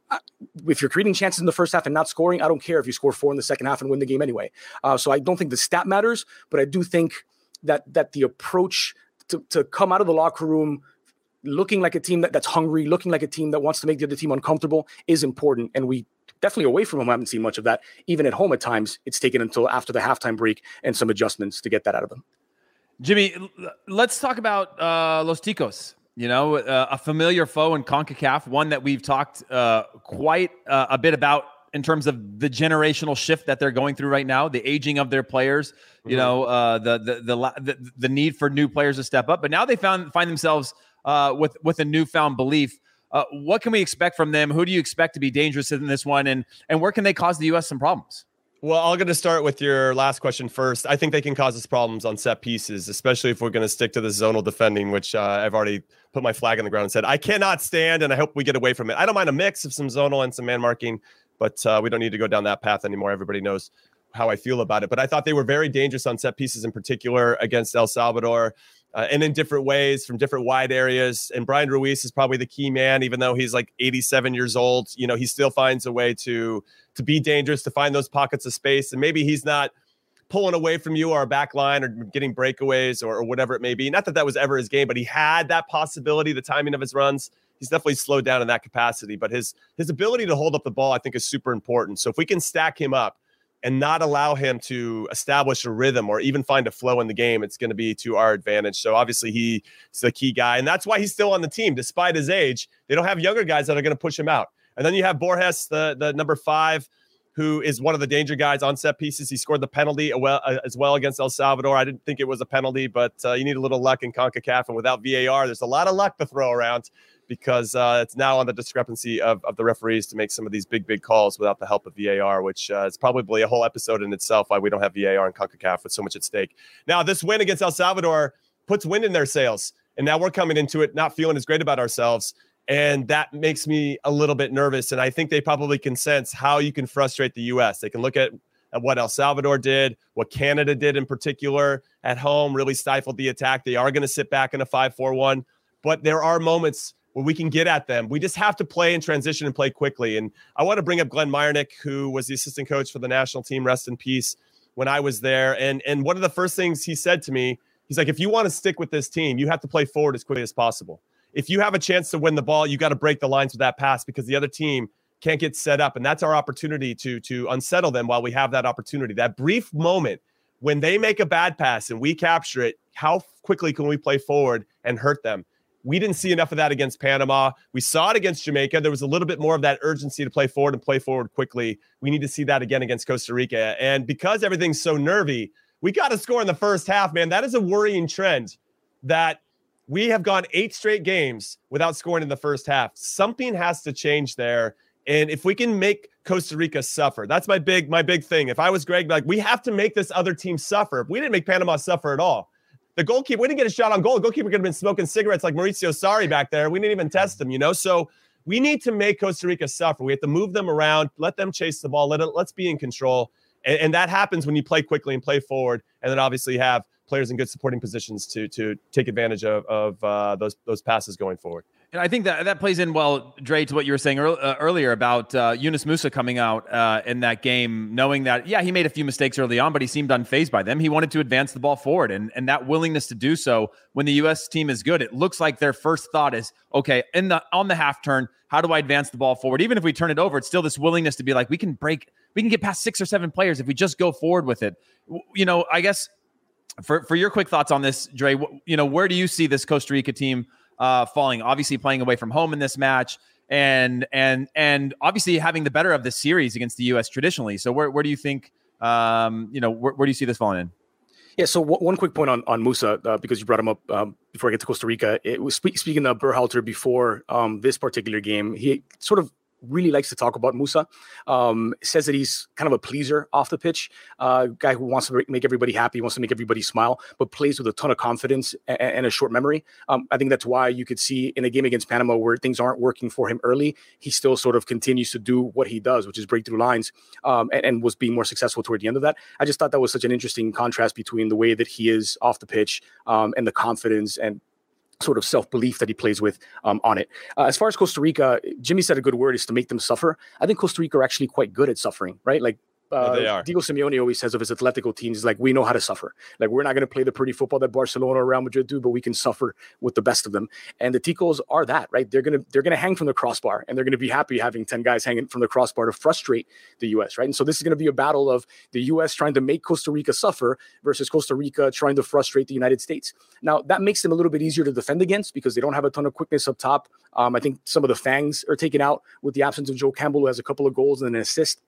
if you're creating chances in the first half and not scoring, I don't care if you score four in the second half and win the game anyway. Uh, so I don't think the stat matters, but I do think that that the approach to, to come out of the locker room looking like a team that, that's hungry, looking like a team that wants to make the other team uncomfortable is important. And we definitely away from home haven't seen much of that. Even at home at times, it's taken until after the halftime break and some adjustments to get that out of them. Jimmy, let's talk about uh, Los Ticos. You know, uh, a familiar foe in CONCACAF, one that we've talked uh, quite uh, a bit about in terms of the generational shift that they're going through right now, the aging of their players, you mm-hmm. know, uh, the, the, the the the need for new players to step up. But now they found find themselves uh, with with a newfound belief. Uh, what can we expect from them? Who do you expect to be dangerous in this one, and and where can they cause the U.S. some problems? Well, I'm going to start with your last question first. I think they can cause us problems on set pieces, especially if we're going to stick to the zonal defending, which uh, I've already put my flag in the ground and said I cannot stand, and I hope we get away from it. I don't mind a mix of some zonal and some man marking, but uh, we don't need to go down that path anymore. Everybody knows how I feel about it. But I thought they were very dangerous on set pieces in particular against El Salvador uh, and in different ways from different wide areas. And Bryan Ruiz is probably the key man, even though he's like 87 years old. You know, he still finds a way to to be dangerous, to find those pockets of space. And maybe he's not pulling away from you or a back line or getting breakaways or, or whatever it may be. Not that that was ever his game, but he had that possibility. The timing of his runs he's definitely slowed down in that capacity. But his his ability to hold up the ball, I think, is super important. So if we can stack him up and not allow him to establish a rhythm or even find a flow in the game, it's going to be to our advantage. So obviously he's the key guy, and that's why he's still on the team despite his age. They don't have younger guys that are going to push him out. And then you have Borges, the the number five, who is one of the danger guys on set pieces. He scored the penalty as well against El Salvador. I didn't think it was a penalty, but uh, you need a little luck in CONCACAF, and without VAR, there's a lot of luck to throw around because uh, it's now on the discrepancy of, of the referees to make some of these big, big calls without the help of VAR, which uh, is probably a whole episode in itself why we don't have VAR in CONCACAF with so much at stake. Now, this win against El Salvador puts wind in their sails. And now we're coming into it not feeling as great about ourselves. And that makes me a little bit nervous. And I think they probably can sense how you can frustrate the U.S. They can look at, at what El Salvador did, what Canada did in particular at home, really stifled the attack. They are going to sit back in a 5 4 1. But there are moments where we can get at them. We just have to play and transition and play quickly. And I want to bring up Glenn Myernick, who was the assistant coach for the national team, rest in peace, when I was there. And and one of the first things he said to me, he's like, if you want to stick with this team, you have to play forward as quickly as possible. If you have a chance to win the ball, you got to break the lines with that pass because the other team can't get set up. And that's our opportunity to to unsettle them while we have that opportunity. That brief moment when they make a bad pass and we capture it, how quickly can we play forward and hurt them? We didn't see enough of that against Panama. We saw it against Jamaica. There was a little bit more of that urgency to play forward and play forward quickly. We need to see that again against Costa Rica. And because everything's so nervy, we got to score in the first half, man. That is a worrying trend that we have gone eight straight games without scoring in the first half. Something has to change there. And if we can make Costa Rica suffer, that's my big my big thing. If I was Gregg, like we have to make this other team suffer. We didn't make Panama suffer at all. The goalkeeper, we didn't get a shot on goal. The goalkeeper could have been smoking cigarettes like Maurizio Sarri back there. We didn't even test him, you know? So we need to make Costa Rica suffer. We have to move them around, let them chase the ball, let it, let's be in control. And, and that happens when you play quickly and play forward, and then obviously have players in good supporting positions to to take advantage of, of uh, those those passes going forward. And I think that that plays in well, Dre, to what you were saying earl- uh, earlier about uh, Yunus Musah coming out uh, in that game, knowing that, yeah, he made a few mistakes early on, but he seemed unfazed by them. He wanted to advance the ball forward, and, and that willingness to do so when the U.S. team is good, it looks like their first thought is, okay, in the on the half turn, how do I advance the ball forward? Even if we turn it over, it's still this willingness to be like, we can break, we can get past six or seven players if we just go forward with it. You know, I guess for for your quick thoughts on this, Dre, you know, where do you see this Costa Rica team? Uh, falling. Obviously, playing away from home in this match, and and and obviously having the better of the series against the U.S. traditionally. So where where do you think? Um, you know, where, where do you see this falling in? Yeah. So w- one quick point on on Musah uh, because you brought him up um, before I get to Costa Rica. It was spe- speaking of Berhalter before um, this particular game. He sort of really likes to talk about Musah. Um, says that he's kind of a pleaser off the pitch, uh, guy who wants to make everybody happy, wants to make everybody smile, but plays with a ton of confidence and, and a short memory. Um, I think that's why you could see in a game against Panama where things aren't working for him early, he still sort of continues to do what he does, which is break through lines, um, and, and was being more successful toward the end of that. I just thought that was such an interesting contrast between the way that he is off the pitch um, and the confidence and sort of self belief that he plays with um, on it. Uh, as far as Costa Rica, Jimmy said a good word is to make them suffer. I think Costa Rica are actually quite good at suffering, right? Like uh. Diego Simeone always says of his Atletico teams, like we know how to suffer. Like we're not going to play the pretty football that Barcelona or Real Madrid do, but we can suffer with the best of them. And the Ticos are that, right? They're gonna they're gonna hang from the crossbar, and they're gonna be happy having ten guys hanging from the crossbar to frustrate the U.S. Right? And so this is gonna be a battle of the U.S. trying to make Costa Rica suffer versus Costa Rica trying to frustrate the United States. Now that makes them a little bit easier to defend against because they don't have a ton of quickness up top. Um, I think some of the fangs are taken out with the absence of Joel Campbell, who has a couple of goals and an assist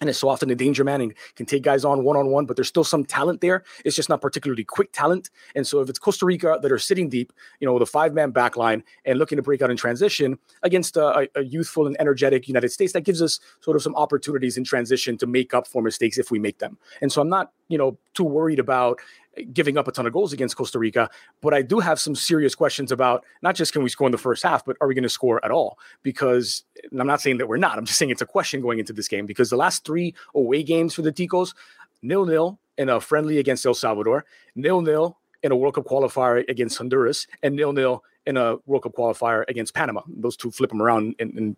and it's so often a danger man and can take guys on one on one, but there's still some talent there. It's just not particularly quick talent. And so if it's Costa Rica that are sitting deep, you know, with a five man back line and looking to break out in transition against a, a, youthful and energetic United States, that gives us sort of some opportunities in transition to make up for mistakes if we make them. And so I'm not, you know, too worried about giving up a ton of goals against Costa Rica. But I do have some serious questions about not just can we score in the first half, but are we going to score at all? Because I'm not saying that we're not. I'm just saying it's a question going into this game because the last three away games for the Ticos, nil nil in a friendly against El Salvador, nil nil in a World Cup qualifier against Honduras, and nil nil in a World Cup qualifier against Panama. Those two flip them around in,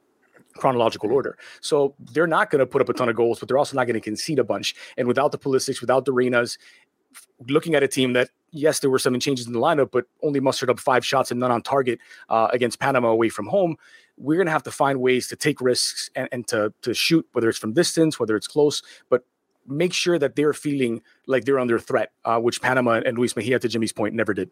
chronological order. So they're not going to put up a ton of goals, but they're also not going to concede a bunch. And without the Pulisic, without the Reynas, looking at a team that yes, there were some changes in the lineup, but only mustered up five shots and none on target uh, against Panama away from home. We're going to have to find ways to take risks and, and to to shoot, whether it's from distance, whether it's close, but make sure that they're feeling like they're under threat, uh, which Panama and Luis Mejia, to Jimmy's point, never did.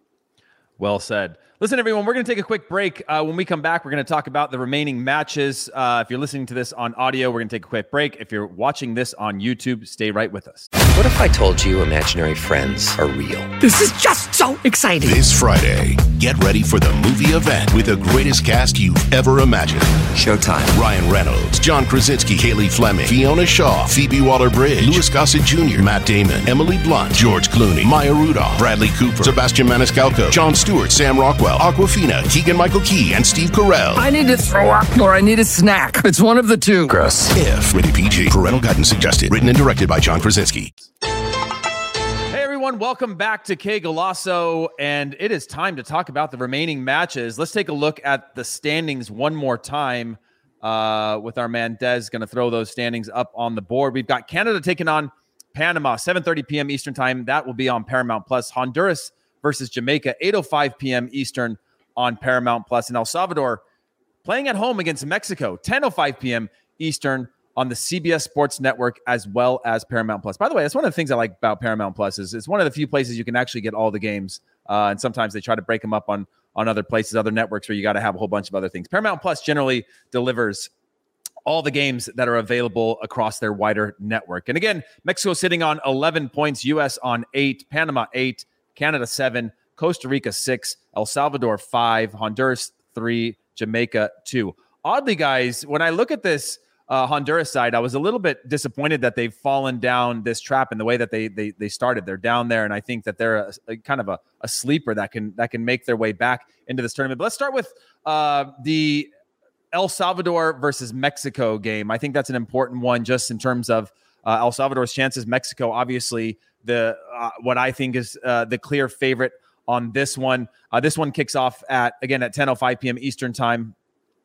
Well said. Listen, everyone, we're going to take a quick break. Uh, when we come back, we're going to talk about the remaining matches. Uh, if you're listening to this on audio, we're going to take a quick break. If you're watching this on YouTube, stay right with us. What if I told you imaginary friends are real? This is just so exciting. This Friday, get ready for the movie event with the greatest cast you've ever imagined. Showtime. Ryan Reynolds, John Krasinski, Cailey Fleming, Fiona Shaw, Phoebe Waller-Bridge, Louis Gossett Jr., Matt Damon, Emily Blunt, George Clooney, Maya Rudolph, Bradley Cooper, Sebastian Maniscalco, Jon Stewart, Sam Rockwell, Awkwafina, Keegan Michael Key, and Steve Carell. I need to throw up or I need a snack. It's one of the two. Gross. If rated PG, parental guidance suggested. Written and directed by John Krasinski. Hey everyone, welcome back to Qué Golazo, and it is time to talk about the remaining matches. Let's take a look at the standings one more time. Uh, with our man Des going to throw those standings up on the board. We've got Canada taking on Panama, 7:30 p.m. Eastern time. That will be on Paramount Plus. Honduras versus Jamaica, 8:05 p.m. Eastern on Paramount Plus. And El Salvador playing at home against Mexico, 10:05 p.m. Eastern on the CBS Sports Network as well as Paramount Plus. By the way, that's one of the things I like about Paramount Plus is it's one of the few places you can actually get all the games, uh, and sometimes they try to break them up on on other places, other networks where you got to have a whole bunch of other things. Paramount Plus generally delivers all the games that are available across their wider network. And again, Mexico sitting on 11 points, US on 8, Panama 8, Canada 7, Costa Rica 6, El Salvador 5, Honduras 3, Jamaica 2. Oddly guys, when I look at this uh, Honduras side, I was a little bit disappointed that they've fallen down this trap in the way that they they they started. They're down there, and I think that they're a, a kind of a, a, sleeper that can that can make their way back into this tournament. But let's start with uh, the El Salvador versus Mexico game. I think that's an important one, just in terms of uh, El Salvador's chances. Mexico, obviously, the uh, what I think is uh, the clear favorite on this one. Uh, this one kicks off at again at 10:05 p.m. Eastern time.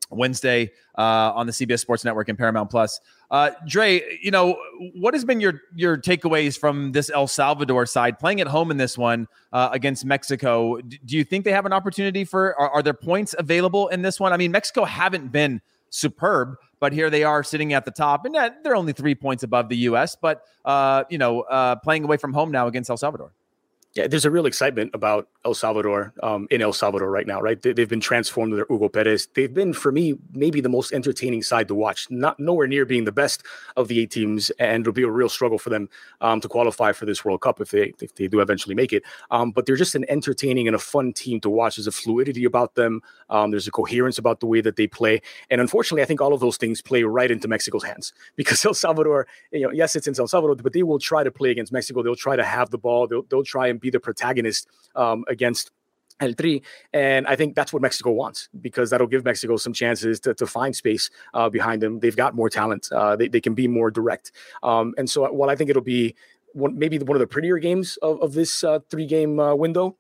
Wednesday uh, on the CBS Sports Network and Paramount Plus. Uh, Dre, you know what has been your your takeaways from this El Salvador side playing at home in this one uh, against Mexico? Do you think they have an opportunity for? Are, are, there points available in this one? I mean, Mexico haven't been superb, but here they are sitting at the top, and they're only three points above the U.S. But uh, you know, uh, playing away from home now against El Salvador. Yeah, there's a real excitement about El Salvador um, in El Salvador right now, right? They, have been transformed with Hugo Perez. They've been, for me, maybe the most entertaining side to watch. Not nowhere near being the best of the eight teams, and it'll be a real struggle for them um, to qualify for this World Cup if they if they do eventually make it. Um, but they're just an entertaining and a fun team to watch. There's a fluidity about them. Um, there's a coherence about the way that they play, and unfortunately, I think all of those things play right into Mexico's hands because El Salvador, you know, yes, it's in El Salvador, but they will try to play against Mexico. They'll try to have the ball. They'll they'll try and be the protagonist um, against El Tri. And I think that's what Mexico wants because that'll give Mexico some chances to, to find space uh, behind them. They've got more talent. Uh, they, they can be more direct. Um, and so while I think it'll be one, maybe one of the prettier games of, of this uh, three game uh, window,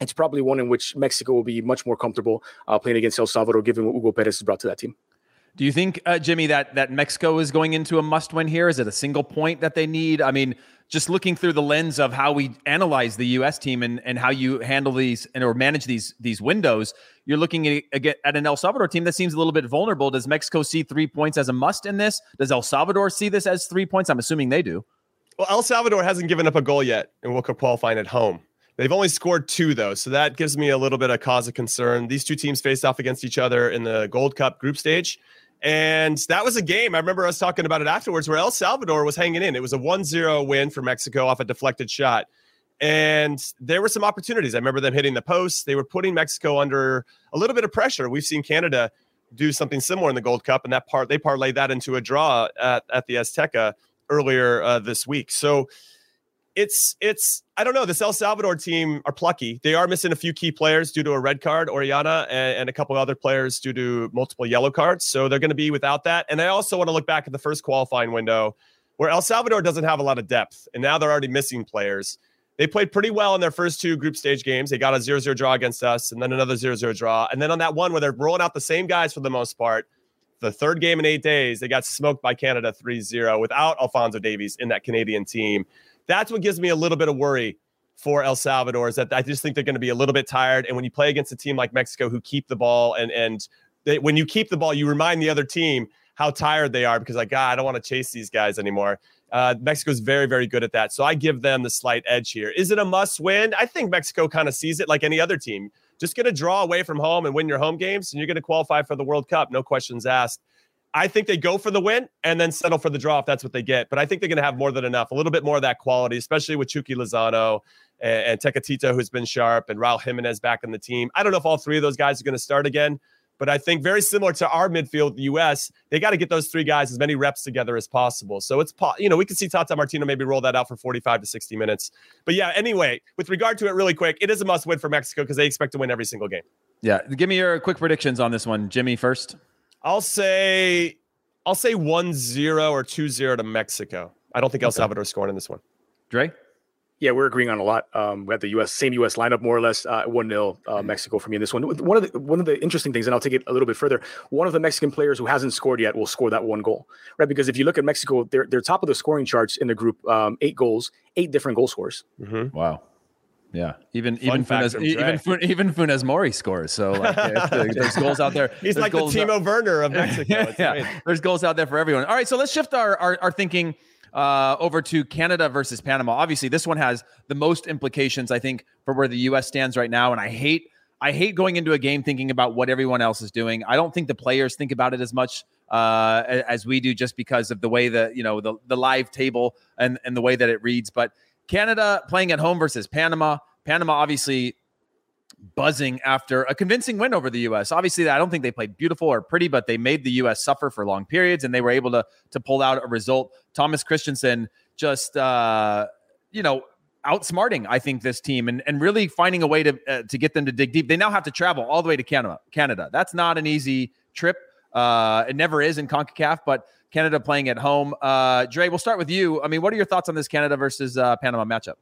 it's probably one in which Mexico will be much more comfortable uh, playing against El Salvador, given what Hugo Perez has brought to that team. Do you think, uh, Jimmy, that that Mexico is going into a must win here? Is it a single point that they need? I mean, just looking through the lens of how we analyze the U.S. team and, and how you handle these and or manage these these windows, you're looking at, at an El Salvador team that seems a little bit vulnerable. Does Mexico see three points as a must in this? Does El Salvador see this as three points? I'm assuming they do. Well, El Salvador hasn't given up a goal yet in World Cup qualifying at home. They've only scored two though, so that gives me a little bit of cause of concern. These two teams faced off against each other in the Gold Cup group stage. And that was a game. I remember us talking about it afterwards where El Salvador was hanging in. It was a 1 0 win for Mexico off a deflected shot. And there were some opportunities. I remember them hitting the post. They were putting Mexico under a little bit of pressure. We've seen Canada do something similar in the Gold Cup, and that part they parlayed that into a draw at, at the Azteca earlier uh, this week. So it's it's I don't know. This El Salvador team are plucky. They are missing a few key players due to a red card, Oriana, and, and a couple other players due to multiple yellow cards. So they're going to be without that. And I also want to look back at the first qualifying window where El Salvador doesn't have a lot of depth, and now they're already missing players. They played pretty well in their first two group stage games. They got a 0 0 draw against us, and then another 0 0 draw. And then on that one where they're rolling out the same guys for the most part, the third game in eight days, they got smoked by Canada 3 0 without Alfonso Davies in that Canadian team that's what gives me a little bit of worry for El Salvador is that I just think they're going to be a little bit tired. And when you play against a team like Mexico who keep the ball and and they, when you keep the ball, you remind the other team how tired they are because like God, I don't want to chase these guys anymore. Uh, Mexico's very very good at that, so I give them the slight edge here. Is it a must win? I think Mexico kind of sees it like any other team. Just going to draw away from home and win your home games, and you're going to qualify for the World Cup, no questions asked. I think they go for the win and then settle for the draw if that's what they get. But I think they're going to have more than enough, a little bit more of that quality, especially with Chucky Lozano and, and Tecatito, who's been sharp, and Raul Jimenez back in the team. I don't know if all three of those guys are going to start again, but I think very similar to our midfield, the U.S., they got to get those three guys as many reps together as possible. So it's, you know, we can see Tata Martino maybe roll that out for 45 to 60 minutes. But yeah, anyway, with regard to it, really quick, it is a must win for Mexico because they expect to win every single game. Yeah. Give me your quick predictions on this one. Jimmy first. I'll say I'll say 1-0 or 2-0 to Mexico. I don't think El Salvador scoring in this one. Dre? Yeah, we're agreeing on a lot. Um, we have the U.S. same U.S. lineup more or less. Uh, one 0 uh, Mexico for me in this one. One of the one of the interesting things, and I'll take it a little bit further. One of the Mexican players who hasn't scored yet will score that one goal, right? Because if you look at Mexico, they're they're top of the scoring charts in the group. Um, eight goals, eight different goal scores. Mm-hmm. Wow. Yeah, even even Funes, even even Funes Mori scores. So like, there's goals out there. He's like the Timo out. Werner of Mexico. yeah, there's goals out there for everyone. All right, so let's shift our our, our thinking uh, over to Canada versus Panama. Obviously, this one has the most implications, I think, for where the U.S. stands right now. And I hate I hate going into a game thinking about what everyone else is doing. I don't think the players think about it as much uh, as we do, just because of the way that you know the the live table and and the way that it reads, but. Canada playing at home versus Panama. Panama obviously buzzing after a convincing win over the U.S. Obviously, I don't think they played beautiful or pretty, but they made the U.S. suffer for long periods, and they were able to to pull out a result. Thomas Christiansen just uh, you know outsmarting, I think, this team and, and really finding a way to uh, to get them to dig deep. They now have to travel all the way to Canada. Canada. That's not an easy trip. Uh, it never is in CONCACAF, but Canada playing at home. Uh, Dre, we'll start with you. I mean, what are your thoughts on this Canada versus uh, Panama matchup?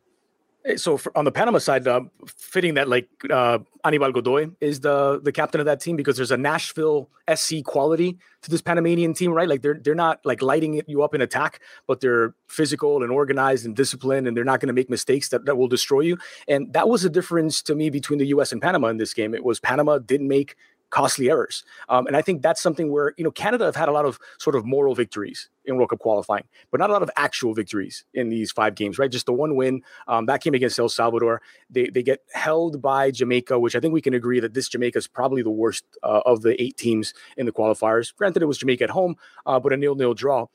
So for, on the Panama side, uh, fitting that like uh, Anibal Godoy is the the captain of that team because there's a Nashville SC quality to this Panamanian team, right? Like they're they're not like lighting you up in attack, but they're physical and organized and disciplined, and they're not going to make mistakes that, that will destroy you. And that was the difference to me between the U.S. and Panama in this game. It was Panama didn't make costly errors. Um, and I think that's something where, you know, Canada have had a lot of sort of moral victories in World Cup qualifying, but not a lot of actual victories in these five games, right? Just the one win um, that came against El Salvador. They, they get held by Jamaica, which I think we can agree that this Jamaica is probably the worst uh, of the eight teams in the qualifiers. Granted, it was Jamaica at home, uh, but a nil-nil draw.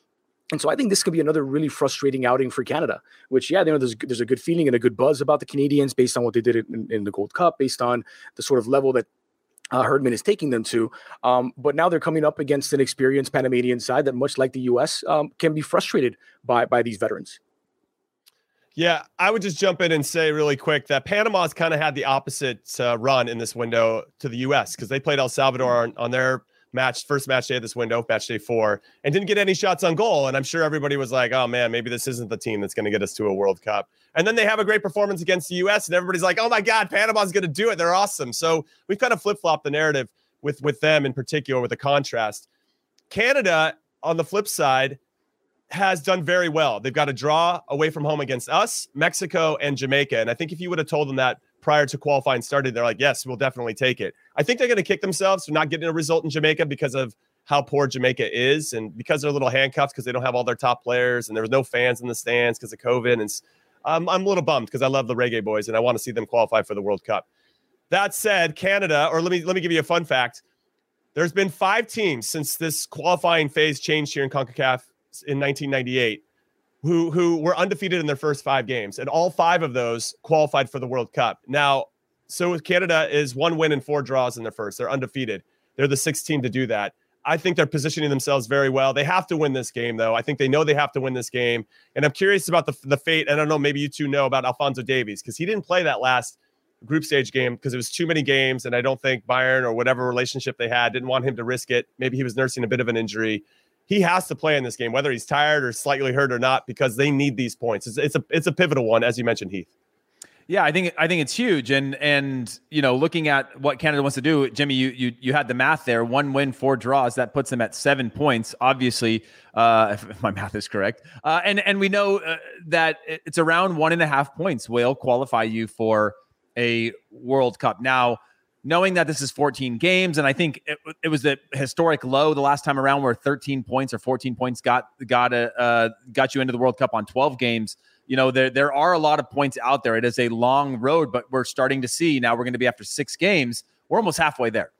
And so I think this could be another really frustrating outing for Canada, which, yeah, you know, there's, there's a good feeling and a good buzz about the Canadians based on what they did in, in the Gold Cup, based on the sort of level that uh, Herdman is taking them to. Um, but now they're coming up against an experienced Panamanian side that, much like the U.S., um, can be frustrated by by these veterans. Yeah, I would just jump in and say really quick that Panama's kind of had the opposite uh, run in this window to the U.S. because they played El Salvador on, on their match, first match day of this window, match day four, and didn't get any shots on goal. And I'm sure everybody was like, oh man, maybe this isn't the team that's going to get us to a World Cup. And then they have a great performance against the US, and everybody's like, oh my God, Panama's going to do it. They're awesome. So we've kind of flip flopped the narrative with, with them in particular, with the contrast. Canada, on the flip side, has done very well. They've got a draw away from home against us, Mexico, and Jamaica. And I think if you would have told them that prior to qualifying started, they're like, yes, we'll definitely take it. I think they're going to kick themselves for not getting a result in Jamaica because of how poor Jamaica is and because they're a little handcuffed because they don't have all their top players and there was no fans in the stands because of COVID. And um, I'm a little bummed because I love the Reggae Boys and I want to see them qualify for the World Cup. That said, Canada, or let me let me give you a fun fact. There's been five teams since this qualifying phase changed here in CONCACAF in 1998 who who were undefeated in their first five games, and all five of those qualified for the World Cup. Now, so Canada is one win and four draws in their first. They're undefeated. They're the sixth team to do that. I think they're positioning themselves very well. They have to win this game, though. I think they know they have to win this game. And I'm curious about the, the fate. I don't know, maybe you two know about Alfonso Davies because he didn't play that last group stage game because it was too many games. And I don't think Bayern or whatever relationship they had didn't want him to risk it. Maybe he was nursing a bit of an injury he has to play in this game, whether he's tired or slightly hurt or not, because they need these points. It's, it's a it's a pivotal one, as you mentioned, Heath. Yeah, I think I think it's huge, and and you know, looking at what Canada wants to do, Jimmy, you you you had the math there: one win, four draws. That puts them at seven points. Obviously, uh, if, my math is correct, uh, and and we know uh, that it's around one and a half points will qualify you for a World Cup. Now, knowing that this is 14 games, and I think it, it was a historic low the last time around, where 13 points or 14 points got got a, uh, got you into the World Cup on 12 games. You know, there there are a lot of points out there. It is a long road, but we're starting to see now. We're going to be after six games. We're almost halfway there,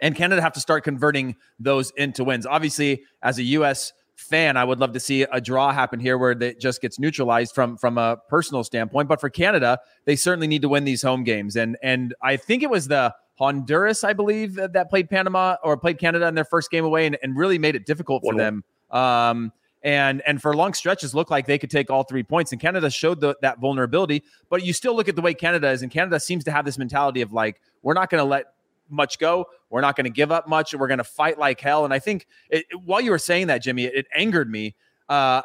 and Canada have to start converting those into wins. Obviously, as a U.S fan, I would love to see a draw happen here where it just gets neutralized from from a personal standpoint. But for Canada, they certainly need to win these home games. And and I think it was the Honduras, I believe, that played Panama or played Canada in their first game away and, and really made it difficult for them. Um, and and for long stretches looked like they could take all three points. And Canada showed the, that vulnerability. But you still look at the way Canada is, and Canada seems to have this mentality of like, we're not going to let much go. We're not going to give up much. We're going to fight like hell. And I think it, while you were saying that, Jimmy, it, it angered me. Uh,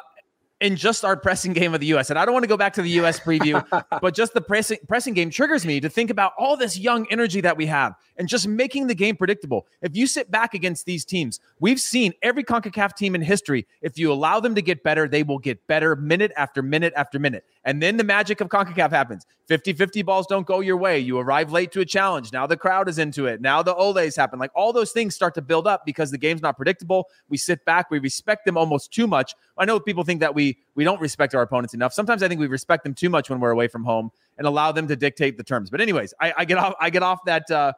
in just our pressing game of the U.S. And I don't want to go back to the U.S. preview, but just the pressing pressing game triggers me to think about all this young energy that we have and just making the game predictable. If you sit back against these teams, we've seen every CONCACAF team in history. If you allow them to get better, they will get better minute after minute after minute. And then the magic of CONCACAF happens. 50 50 balls don't go your way. You arrive late to a challenge. Now the crowd is into it. Now the Oles happen. Like all those things start to build up because the game's not predictable. We sit back, we respect them almost too much. I know people think that we we don't respect our opponents enough. Sometimes I think we respect them too much when we're away from home and allow them to dictate the terms. But anyways, I, I get off I get off that uh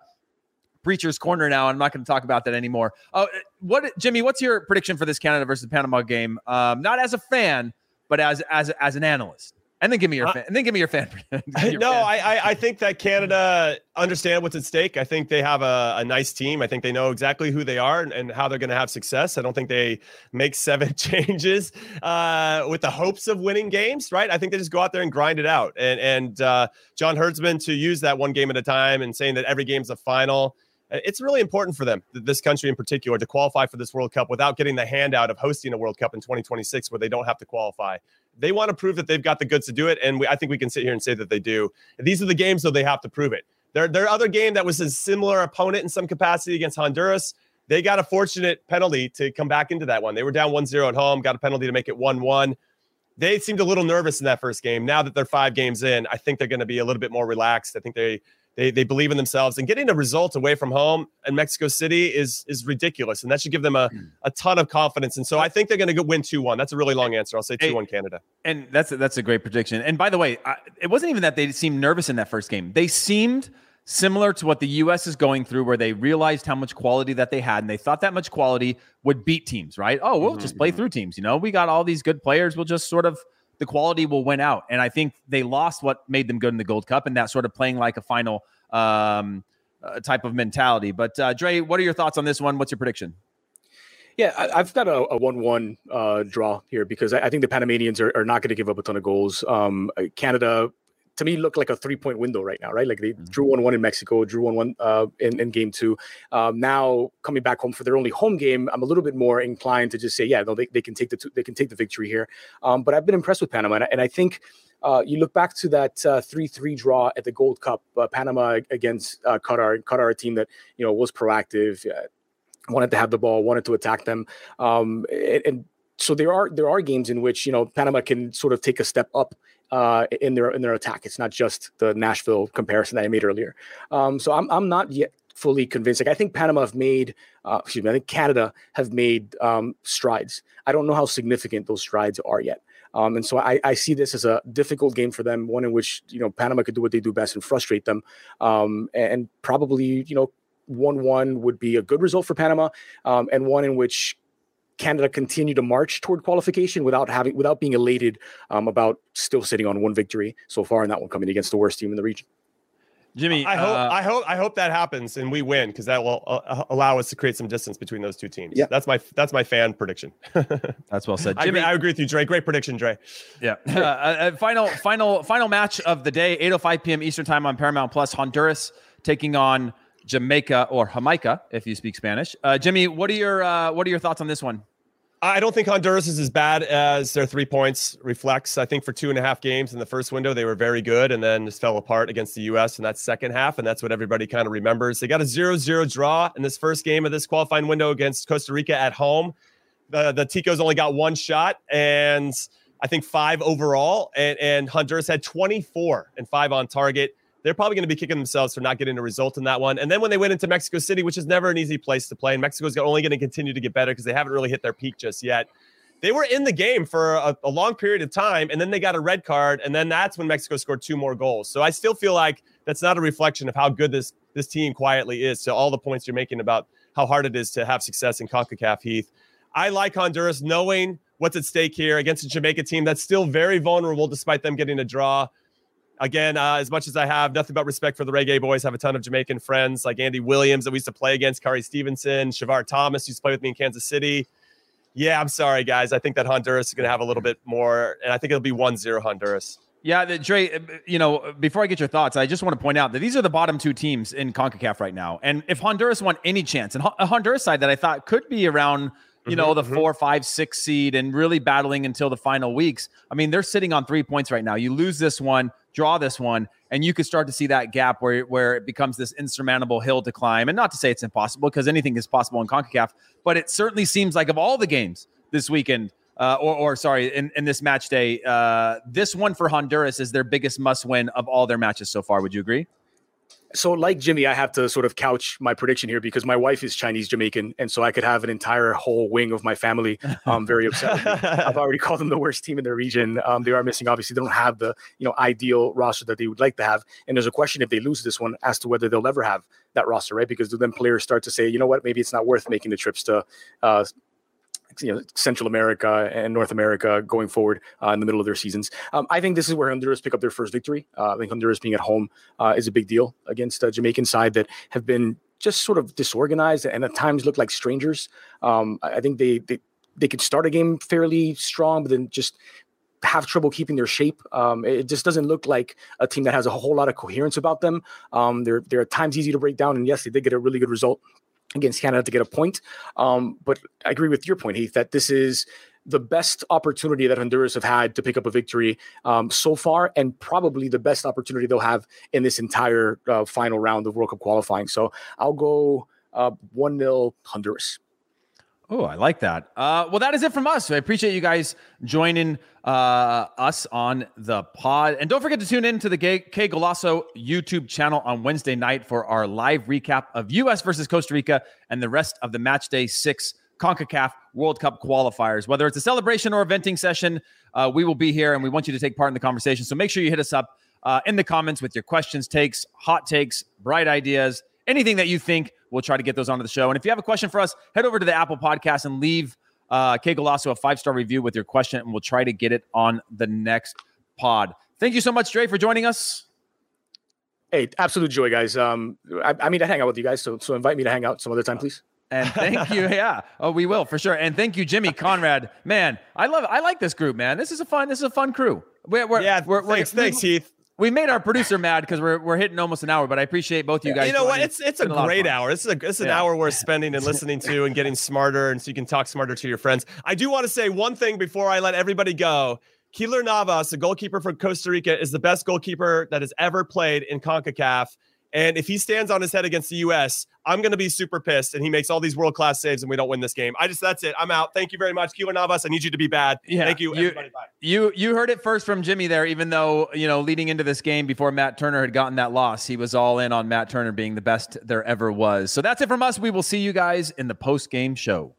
preacher's corner now. I'm not going to talk about that anymore. Oh, what Jimmy? What's your prediction for this Canada versus Panama game? Um, not as a fan, but as as as an analyst. And then give me your uh, fan. And then give me your fan. your no, fan. I I think that Canada understand what's at stake. I think they have a, a nice team. I think they know exactly who they are and, and how they're going to have success. I don't think they make seven changes uh, with the hopes of winning games. Right? I think they just go out there and grind it out. And and uh, John Herdman to use that one game at a time and saying that every game's a final Uh, it's really important for them, this country in particular, to qualify for this World Cup without getting the handout of hosting a World Cup in 2026 where they don't have to qualify. They want to prove that they've got the goods to do it. And we, I think we can sit here and say that they do. These are the games, though, they have to prove it. Their, their other game that was a similar opponent in some capacity against Honduras, they got a fortunate penalty to come back into that one. They were down 1 0 at home, got a penalty to make it 1 1. They seemed a little nervous in that first game. Now that they're five games in, I think they're going to be a little bit more relaxed. I think they They, they believe in themselves and getting a result away from home in Mexico City is is ridiculous. And that should give them a, Hmm. a ton of confidence. And so I think they're going to go win 2 1. That's a really long answer. I'll say 2 1 Canada. And that's a, that's a great prediction. And by the way, I, it wasn't even that they seemed nervous in that first game. They seemed similar to what the U.S. is going through, where they realized how much quality that they had, and they thought that much quality would beat teams. Right? Oh, we'll just play through teams. You know, we got all these good players. We'll just sort of the quality will win out. And I think they lost what made them good in the Gold Cup, and that sort of playing like a final um, uh, type of mentality. But uh, Dre, what are your thoughts on this one? What's your prediction? Yeah, I, I've got a, a one-one uh, draw here because I, I think the Panamanians are, are not going to give up a ton of goals. Um, uh, Canada, to me, look like a three-point window right now, right? Like they drew one-one in Mexico, drew one-one uh, in, in game two. Um, now coming back home for their only home game, I'm a little bit more inclined to just say, yeah, no, they, they can take the two, they can take the victory here. Um, but I've been impressed with Panama, and I, and I think. Uh, you look back to that uh, three-three draw at the Gold Cup, uh, Panama against uh, Qatar. Qatar, a team that you know was proactive, uh, wanted to have the ball, wanted to attack them, um, and, and so there are there are games in which you know Panama can sort of take a step up uh, in their in their attack. It's not just the Nashville comparison that I made earlier. Um, so I'm I'm not yet fully convinced. Like I think Panama have made, uh, excuse me, I think Canada have made um, strides. I don't know how significant those strides are yet. Um, and so I, I see this as a difficult game for them, one in which you know Panama could do what they do best and frustrate them, um, and probably you know one-one would be a good result for Panama, um, and one in which Canada continue to march toward qualification without having without being elated um, about still sitting on one victory so far, and that one coming against the worst team in the region. Jimmy, I hope uh, I hope I hope that happens and we win because that will uh, allow us to create some distance between those two teams. Yeah. that's my that's my fan prediction. that's well said. I, Jimmy, agree, I agree with you, Dre. Great prediction, Dre. Yeah. Uh, uh, final, final, final match of the day, 8:05 p.m. Eastern time on Paramount Plus. Honduras taking on Jamaica or Jamaica, if you speak Spanish. Uh, Jimmy, what are your uh, what are your thoughts on this one? I don't think Honduras is as bad as their three points reflects. I think for two and a half games in the first window, they were very good and then just fell apart against the U.S. in that second half. And that's what everybody kind of remembers. They got a 0 0 draw in this first game of this qualifying window against Costa Rica at home. The, the Ticos only got one shot and I think five overall. And, and Honduras had 24 and five on target. They're probably going to be kicking themselves for not getting a result in that one. And then when they went into Mexico City, which is never an easy place to play, and Mexico's only going to continue to get better because they haven't really hit their peak just yet. They were in the game for a, a, long period of time, and then they got a red card, and then that's when Mexico scored two more goals. So I still feel like that's not a reflection of how good this this team quietly is. So all the points you're making about how hard it is to have success in CONCACAF, Heath. I like Honduras, knowing what's at stake here against a Jamaica team that's still very vulnerable despite them getting a draw again, uh, as much as I have nothing but respect for the reggae boys, have a ton of Jamaican friends like Andy Williams that we used to play against, Khari Stephenson, Shavar Thomas used to play with me in Kansas City. Yeah, I'm sorry, guys. I think that Honduras is going to have a little bit more, and I think it'll be 1 0 Honduras. Yeah, the, Dre, you know, before I get your thoughts, I just want to point out that these are the bottom two teams in CONCACAF right now. And if Honduras won any chance, and a Honduras side that I thought could be around you know, the Mhm, mhm. four, five, six seed and really battling until the final weeks. I mean, they're sitting on three points right now. You lose this one, draw this one, and you could start to see that gap where, where it becomes this insurmountable hill to climb. And not to say it's impossible because anything is possible in CONCACAF, but it certainly seems like of all the games this weekend, uh, or, or sorry, in, in this match day, uh, this one for Honduras is their biggest must win of all their matches so far. Would you agree? So, like Jimmy, I have to sort of couch my prediction here because my wife is Chinese Jamaican, and so I could have an entire whole wing of my family um, very upset. I've already called them the worst team in their region. Um, they are missing, obviously, they don't have the you know ideal roster that they would like to have. And there's a question if they lose this one as to whether they'll ever have that roster, right? Because do then players start to say, you know what, maybe it's not worth making the trips to uh, you know Central America and North America going forward uh, in the middle of their seasons. Um, I think this is where Honduras pick up their first victory. Uh, I think Honduras being at home uh, is a big deal against a Jamaican side that have been just sort of disorganized and at times look like strangers. Um, I I think they they they could start a game fairly strong, but then just have trouble keeping their shape. Um, it just doesn't look like a team that has a whole lot of coherence about them. Um, they're they're at times easy to break down, and yes, they did get a really good result against Canada to get a point. Um, but I agree with your point, Heath, that this is the best opportunity that Honduras have had to pick up a victory um, so far, and probably the best opportunity they'll have in this entire uh, final round of World Cup qualifying. So I'll go uh, one 0 Honduras. Oh, I like that. Uh, well, that is it from us. I appreciate you guys joining uh, us on the pod. And don't forget to tune in to the Qué Golazo YouTube channel on Wednesday night for our live recap of U.S. versus Costa Rica and the rest of the match day six CONCACAF World Cup qualifiers. Whether it's a celebration or a venting session, uh, we will be here and we want you to take part in the conversation. So make sure you hit us up uh, in the comments with your questions, takes, hot takes, bright ideas, anything that you think. We'll try to get those onto the show. And if you have a question for us, head over to the Apple Podcast and leave uh, Qué Golazo a five star review with your question, and we'll try to get it on the next pod. Thank you so much, Dre, for joining us. Hey, absolute joy, guys. Um, I, I mean, I hang out with you guys, so so invite me to hang out some other time, please. And thank you. Yeah. Oh, we will for sure. And thank you, Jimmy Conrad. Man, I love. I like this group, man. This is a fun. This is a fun crew. We're, we're yeah, we're, thanks, we're, thanks, Heath. We made our producer mad because we're we're hitting almost an hour, but I appreciate both you guys. You know what? It's it's a of great hour. This is a this is an Yeah. hour worth spending and listening to and getting smarter, and so you can talk smarter to your friends. I do want to say one thing before I let everybody go. Keylor Navas, the goalkeeper for Costa Rica, is the best goalkeeper that has ever played in CONCACAF. And if he stands on his head against the U.S., I'm going to be super pissed. And he makes all these world class saves, and we don't win this game. I just that's it. I'm out. Thank you very much, Keylor Navas. I need you to be bad. Yeah, Thank you, you- everybody. Bye. You you heard it first from Jimmy there. Even though you know leading into this game before Matt Turner had gotten that loss, he was all in on Matt Turner being the best there ever was. So that's it from us. We will see you guys in the post game show.